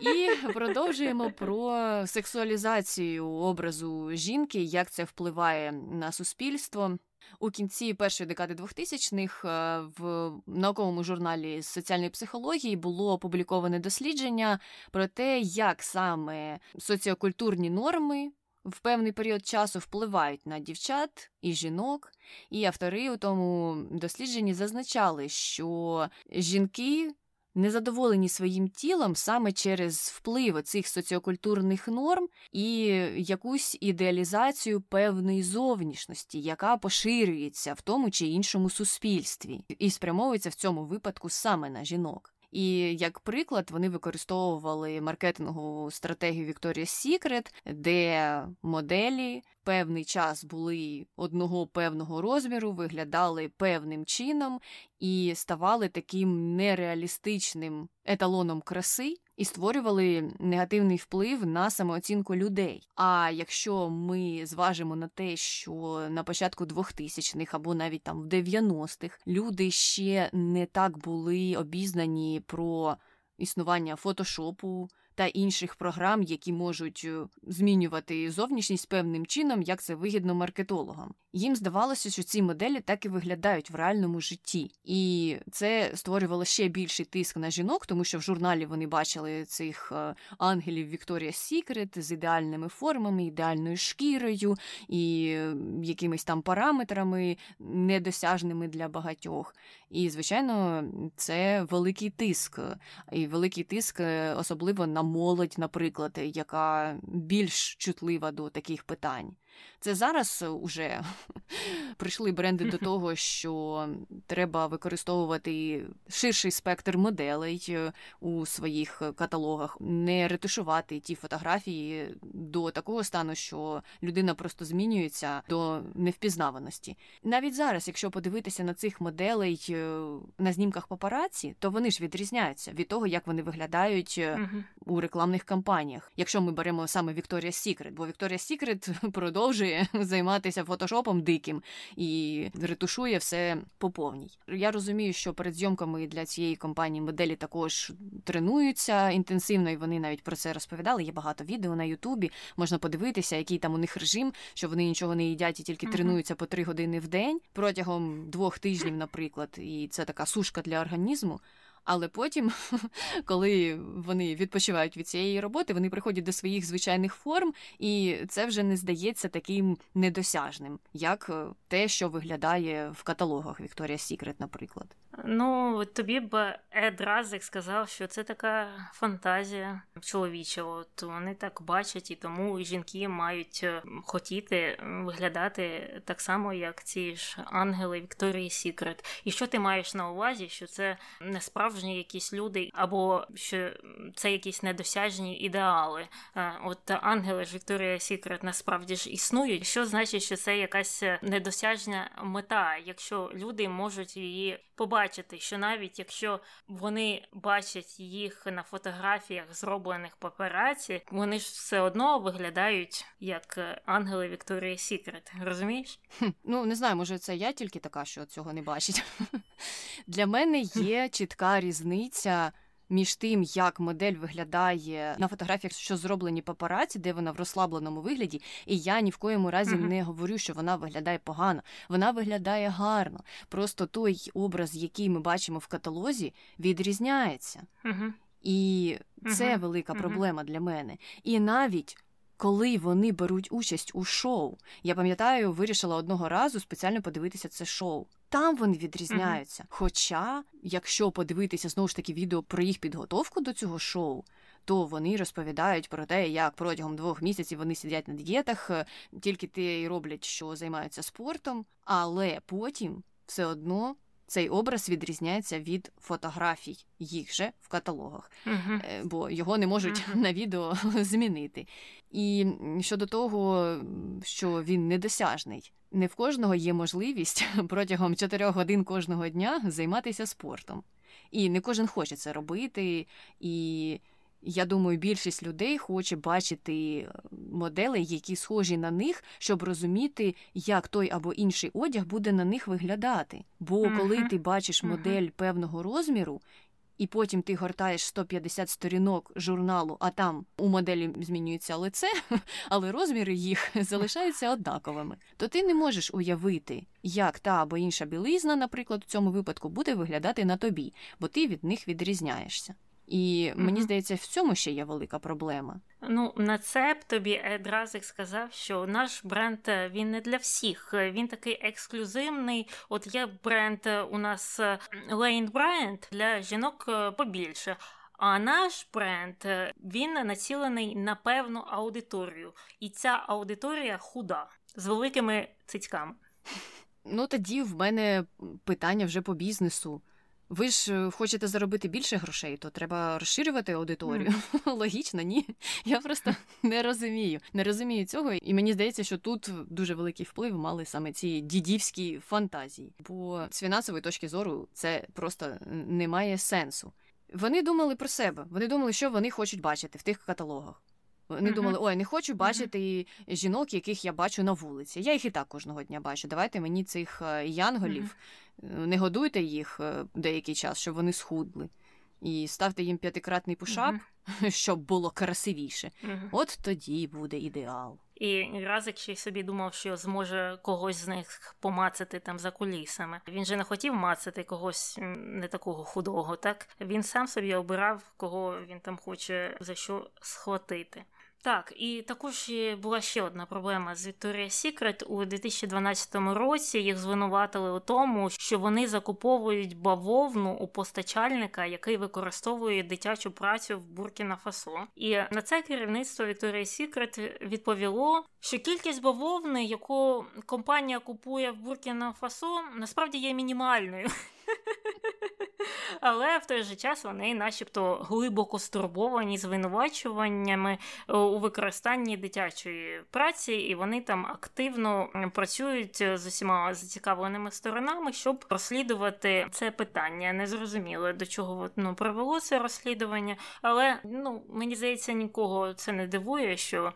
І продовжуємо про сексуалізацію образу жінки, як це впливає на суспільство. У кінці першої декади 2000-х е, в науковому журналі з соціальної психології було опубліковане дослідження про те, як саме соціокультурні норми в певний період часу впливають на дівчат і жінок, і автори у тому дослідженні зазначали, що жінки незадоволені своїм тілом саме через вплив цих соціокультурних норм і якусь ідеалізацію певної зовнішності, яка поширюється в тому чи іншому суспільстві, і спрямовується в цьому випадку саме на жінок. І як приклад, вони використовували маркетингову стратегію Victoria's Secret, де моделі певний час були одного певного розміру, виглядали певним чином і ставали таким нереалістичним еталоном краси. І створювали негативний вплив на самооцінку людей. А якщо ми зважимо на те, що на початку 2000-х або навіть там в 90-х люди ще не так були обізнані про існування фотошопу, та інших програм, які можуть е, змінювати зовнішність певним чином, як це вигідно маркетологам. Їм здавалося, що ці моделі так і виглядають в реальному житті, і це створювало ще більший тиск на жінок, тому що в журналі вони бачили цих е, ангелів Вікторія Сікрет з ідеальними формами, ідеальною шкірою і е, якимись там параметрами недосяжними для багатьох. І, звичайно, це великий тиск, і великий тиск, особливо на молодь, наприклад, яка більш чутлива до таких питань. Це зараз уже прийшли бренди до того, що треба використовувати ширший спектр моделей е, у своїх каталогах, не ретушувати ті фотографії до такого стану, що людина просто змінюється до невпізнаваності. Навіть зараз, якщо подивитися на цих моделей е, на знімках папараці, то вони ж відрізняються від того, як вони виглядають е, у рекламних кампаніях. Якщо ми беремо саме Victoria's Secret, бо Victoria's Secret продовжує займатися фотошопом диким і ретушує все по повній. Я розумію, що перед зйомками для цієї компанії моделі також тренуються інтенсивно, і вони навіть про це розповідали. Є багато відео на Ютубі. Можна подивитися, який там у них режим, що вони нічого не їдять і тільки тренуються по три години в день протягом двох тижнів, наприклад. І це така сушка для організму. Але потім, коли вони відпочивають від цієї роботи, вони приходять до своїх звичайних форм, і це вже не здається таким недосяжним, як е, те, що виглядає в каталогах Вікторія Сікрет, наприклад. Ну, тобі б Ед Разик сказав, що це така фантазія чоловіча. От вони так бачать, і тому жінки мають е, хотіти виглядати так само, як ці ж ангели Вікторії Сікрет. І що ти маєш на увазі, що це не справжні якісь люди, або що це якісь недосяжні ідеали? Е, от ангели ж Вікторія Сікрет насправді ж існують. Що значить, що це якась недосяжна мета, якщо люди можуть її побачити, що навіть якщо вони бачать їх на фотографіях, зроблених папераці, вони ж все одно виглядають як е, ангели Вікторії Сікрет. Розумієш? Ну не знаю, може це я тільки така, що цього не бачить. Для мене є чітка різниця між тим, як модель виглядає на фотографіях, що зроблені папараці, де вона в розслабленому вигляді, і я ні в коєму разі uh-huh. не говорю, що вона виглядає погано. Вона виглядає гарно. Просто той образ, який ми бачимо в каталозі, відрізняється. Uh-huh. І це uh-huh. велика проблема для мене. І навіть коли вони беруть участь у шоу. Я пам'ятаю, вирішила одного разу спеціально подивитися це шоу. Там вони відрізняються. Mm-hmm. Хоча, якщо подивитися знову ж таки відео про їх підготовку до цього шоу, то вони розповідають про те, як протягом двох місяців вони сидять на дієтах, е, тільки те й роблять, що займаються спортом, але потім все одно цей образ відрізняється від фотографій їх же в каталогах, uh-huh. бо його не можуть uh-huh. на відео змінити. І щодо того, що він недосяжний, не в кожного є можливість протягом 4 годин кожного дня займатися спортом. І не кожен хоче це робити. і я думаю, більшість людей хоче бачити е, моделей, які схожі на них, щоб розуміти, як той або інший одяг буде на них виглядати. Бо uh-huh. коли ти бачиш модель певного розміру, і потім ти гортаєш 150 сторінок журналу, а там у моделі змінюється лице, але розміри їх залишаються однаковими, то ти не можеш уявити, як та або інша білизна, наприклад, у цьому випадку буде виглядати на тобі, бо ти від них відрізняєшся. І мені mm-hmm. здається, в цьому ще є велика проблема. Ну на це б тобі Едразик сказав, що наш бренд е, він не для всіх. Він такий ексклюзивний. От є бренд е, у нас Lane Brand для жінок е, побільше. А наш бренд він націлений на певну аудиторію, і ця аудиторія худа з великими цицьками. Ну тоді в мене питання вже по бізнесу. Ви ж е, хочете заробити більше грошей, то треба розширювати аудиторію. Mm. Логічно, ні. Я просто не розумію. Не розумію цього, і мені здається, що тут дуже великий вплив мали саме ці дідівські фантазії. Бо з фінансової точки зору це просто не має сенсу. Вони думали про себе, вони думали, що вони хочуть бачити в тих каталогах. Вони uh-huh. думали, ой, не хочу бачити uh-huh. жінок, яких я бачу на вулиці. Я їх і так кожного дня бачу. Давайте мені цих е, янголів. Не годуйте їх е, деякий час, щоб вони схудли. І ставте їм п'ятикратний пушап, щоб було красивіше. От тоді буде ідеал. І Разик ще й собі думав, що зможе когось з них помацати там за кулісами. Він же не хотів мацати когось не такого худого, так він сам собі обирав, кого він там хоче за що схватити. Так, і також була ще одна проблема з Victoria's Secret. у 2012 році. Їх звинуватили у тому, що вони закуповують бавовну у постачальника, який використовує дитячу працю в Буркіна Фасо. І на це керівництво Victoria's Secret відповіло, що кількість бавовни, яку компанія купує в Буркіна Фасо, насправді є мінімальною. Але в той же час вони, начебто, глибоко стурбовані звинувачуваннями е, у використанні дитячої праці, і вони там активно працюють з усіма зацікавленими сторонами, щоб розслідувати це питання. Не зрозуміло, до чого ну, привело це розслідування, але ну мені здається, нікого це не дивує, що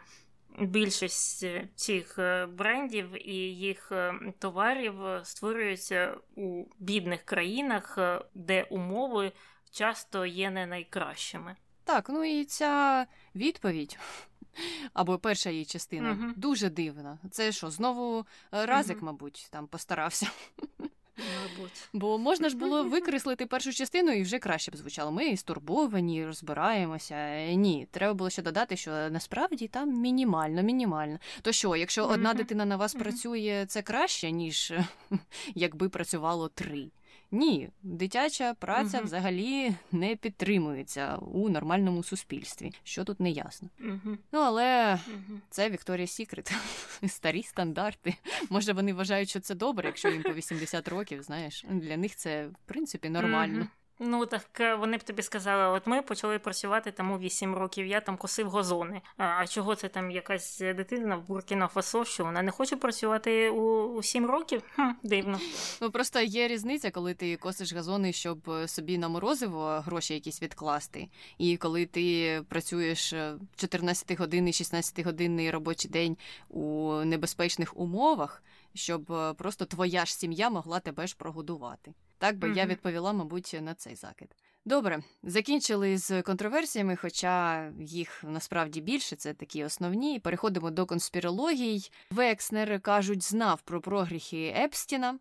більшість е, цих е, брендів і їх е, товарів створюються у бідних країнах, де умови часто є не найкращими. Так, ну і ця відповідь. Або перша її частина uh дуже дивна. Це що, знову разик, uh мабуть, там постарався. Мабуть. Бо можна ж було викреслити першу частину і вже краще б звучало. Ми стурбовані, розбираємося. Е, ні, треба було ще додати, що насправді там мінімально, мінімально. То що, якщо одна дитина на вас працює, це краще, ніж якби працювало три. Ні, дитяча праця угу. взагалі не підтримується у нормальному суспільстві, що тут не ясно. Угу. Ну але угу. це Вікторія Сікрет, старі стандарти. Може, вони вважають, що це добре, якщо їм по 80 років, знаєш. Для них це в принципі нормально. Ну так е, вони б тобі сказали, от ми почали працювати там у 8 років, я там косив газони. А чого це там якась дитина в Буркіна Фасо, що вона не хоче працювати у, у 7 років? Хм, Дивно. Ну просто є різниця, коли ти косиш газони, щоб собі на морозиво гроші якісь відкласти. І коли ти працюєш 14 годинний, 16 годинний робочий день у небезпечних умовах, щоб е, просто твоя ж сім'я могла тебе ж прогодувати. Так би mm я відповіла, мабуть, на цей закид. Добре, закінчили з контроверсіями, хоча їх насправді більше, це такі основні. Переходимо до конспірологій. Векснер кажуть, знав про прогріхи Епстіна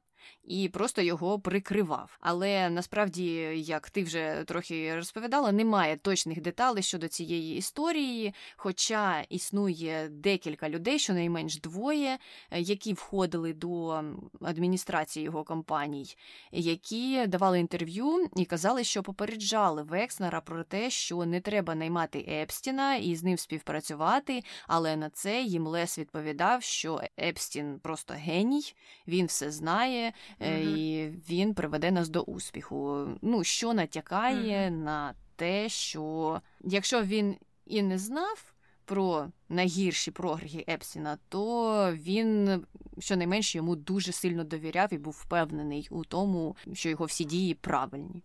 і просто його прикривав. Але насправді, як ти вже трохи розповідала, немає точних деталей щодо цієї історії, хоча існує декілька людей, щонайменш двоє, е, які входили до адміністрації його компаній, які давали інтерв'ю і казали, що попереджали Векснера про те, що не треба наймати Епстіна і з ним співпрацювати. Але на це їм Лес відповідав, що Епстін просто геній, він все знає. Е, і він приведе нас до успіху. Ну, що натякає на те, що якщо він і не знав про найгірші програхи Епсіна, то він щонайменше йому дуже сильно довіряв і був впевнений у тому, що його всі дії правильні.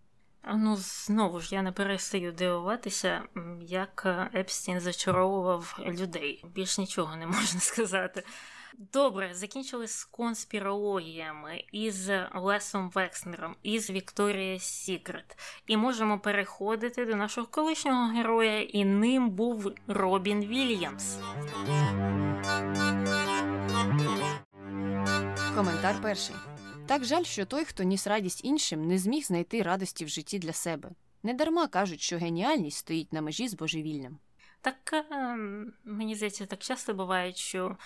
Ну, знову ж я не перестаю дивуватися, як Епстін зачаровував людей. Більш нічого не можна сказати. Добре, закінчили з конспірологіями із Лесом Векснером, із Вікторія Сікрет. І можемо переходити до нашого колишнього героя, і ним був Робін Вільямс. Коментар перший. Так жаль, що той, хто ніс радість іншим, не зміг знайти радості в житті для себе. Недарма кажуть, що геніальність стоїть на межі з божевільним. Так е, мені здається, так часто буває, що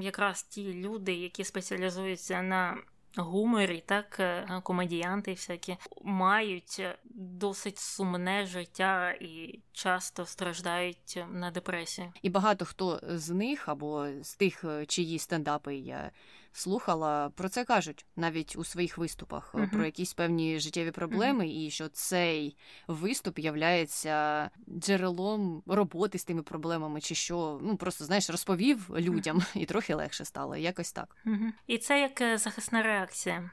якраз ті люди, які спеціалізуються на гуморі, так е, комедіянти всякі мають досить сумне життя і часто страждають на депресію. І багато хто з них або з тих, е, чиї стендапи я слухала, про це кажуть навіть у своїх виступах uh про якісь певні життєві проблеми, uh і що цей виступ являється джерелом роботи з тими проблемами, чи що ну просто знаєш, розповів людям і трохи легше стало. Якось так. І це як е, захисна реакція.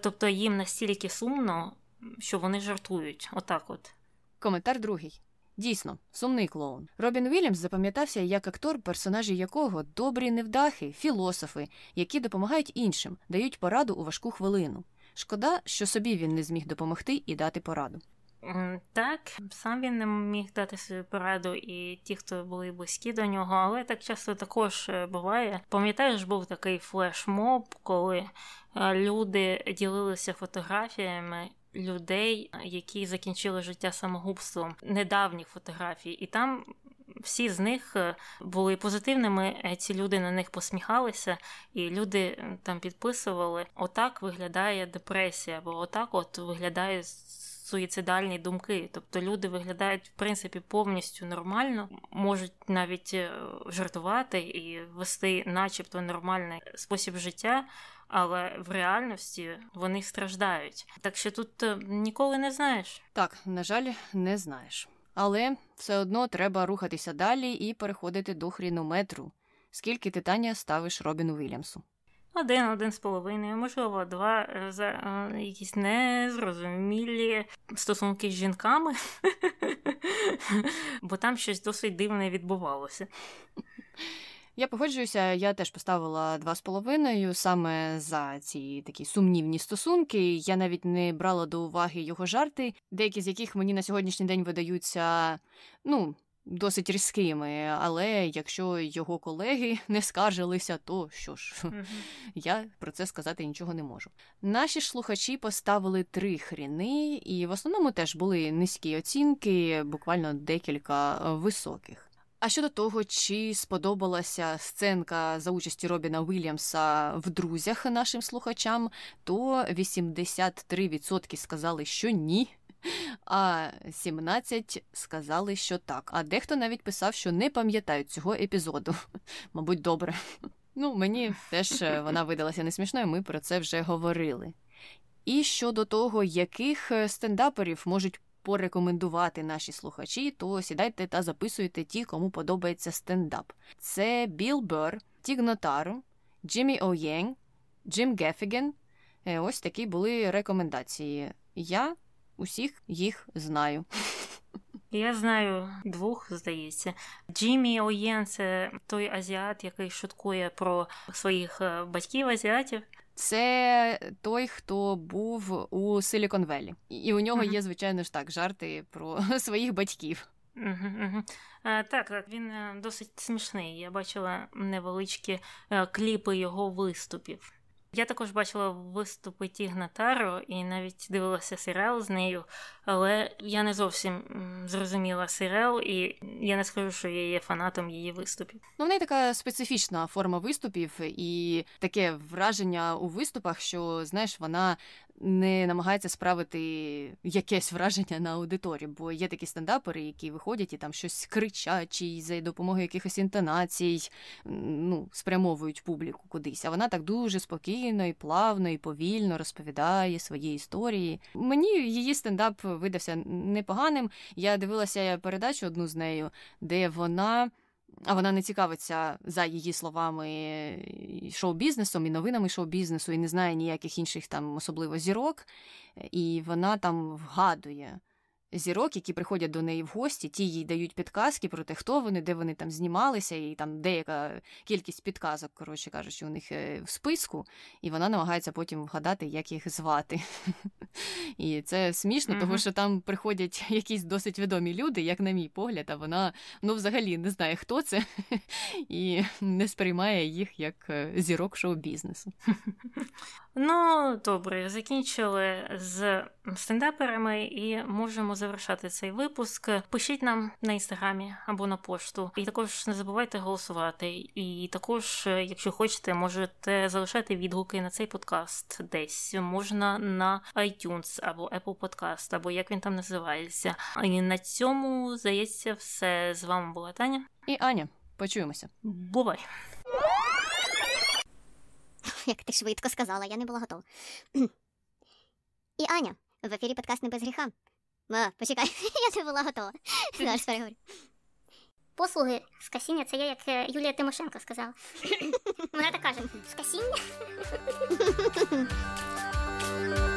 Тобто їм настільки сумно, що вони жартують. Отак, от коментар другий. Дійсно, сумний клоун. Робін Вільямс запам'ятався як актор, персонажі якого добрі невдахи, філософи, які допомагають іншим, дають пораду у важку хвилину. Шкода, що собі він не зміг допомогти і дати пораду. Так, сам він не міг дати свою пораду, і ті, хто були близькі до нього, але так часто також е, буває. Пам'ятаєш, був такий флешмоб, коли е, люди ділилися фотографіями людей, які закінчили життя самогубством, недавніх фотографій, і там. Всі з них е, були позитивними, е, ці люди на них посміхалися, і люди там підписували: отак виглядає депресія, або отак от виглядають суїцидальні думки. Тобто люди виглядають в принципі повністю нормально, можуть навіть е, жартувати і вести, начебто, нормальний спосіб життя але в реальності вони страждають. Так що тут е, ніколи не знаєш. Так, на жаль, не знаєш. Але все одно треба рухатися далі і переходити до хрінометру. Скільки титання ставиш Робіну Вільямсу? Один, один з половиною, можливо, два е, за е, якісь незрозумілі стосунки з жінками, бо там щось досить дивне відбувалося. Я погоджуюся, я теж поставила два з половиною саме за ці такі сумнівні стосунки. Я навіть не брала до уваги його жарти, деякі з яких мені на сьогоднішній день видаються, ну. Досить різкими, але якщо його колеги не скаржилися, то що ж, я про це сказати нічого не можу. Наші ж слухачі поставили три хріни, і в основному теж були низькі оцінки, буквально декілька високих. А щодо того, чи сподобалася сценка за участі Робіна Вільямса в друзях нашим слухачам, то 83% сказали, що ні. А 17 сказали, що так. А дехто навіть писав, що не пам'ятають цього епізоду. Мабуть, добре. Ну, мені теж е, вона видалася несмішною, ми про це вже говорили. І щодо того, яких е, стендаперів можуть порекомендувати наші слухачі, то сідайте та записуйте ті, кому подобається стендап. Це Біл Бер, Тіг Нотару, Джиммі О'Єнг, Джим Гефіген. Е, ось такі були рекомендації. Я усіх їх знаю. Я знаю двох, здається. Джиммі О'Єн це той азіат, який шуткує про своїх е, батьків азіатів. Це той, хто був у Valley. І у нього є, звичайно ж так, жарти про своїх батьків. Угу, Так, так, він е, досить смішний. Я бачила невеличкі е, кліпи його виступів. Я також бачила виступи Тігна Таро і навіть дивилася серіал з нею, але я не зовсім зрозуміла серіал, і я не скажу, що я є фанатом її виступів. Ну, в неї така специфічна форма виступів, і таке враження у виступах, що знаєш, вона не намагається справити якесь враження на аудиторію, бо є такі стендапери, які виходять і там щось кричать, чи за допомогою якихось інтонацій ну, спрямовують публіку кудись. А вона так дуже спокійно і плавно і повільно розповідає свої історії. Мені її стендап видався непоганим. Я дивилася передачу одну з нею, де вона. А вона не цікавиться за її словами шоу-бізнесом і новинами шоу-бізнесу, і не знає ніяких інших там особливо зірок, і вона там вгадує зірок, які приходять до неї в гості, ті їй дають підказки про те, хто вони, де вони там знімалися, і там деяка кількість підказок, коротше кажучи, у них е, в списку, і вона намагається потім вгадати, як їх звати. І це смішно, тому що там приходять якісь досить відомі люди, як на мій погляд, а вона ну взагалі не знає, хто це, і не сприймає їх як е, зірок шоу-бізнесу. Ну, добре, закінчили з стендаперами і можемо завершати цей випуск. Пишіть нам на інстаграмі або на пошту. І також не забувайте голосувати. І також, якщо хочете, можете залишати відгуки на цей подкаст десь. Можна на iTunes або Apple Podcast, або як він там називається. І на цьому, здається, все з вами була Таня. І Аня. Почуємося. Бувай! Як ти швидко сказала, я не була готова. І Аня, в ефірі подкаст не без гріха. А, почекай, я не була готова. Зараз переговорю. Послуги з касіння це я, як е, Юлія Тимошенко сказала. Вона так каже: з касіння?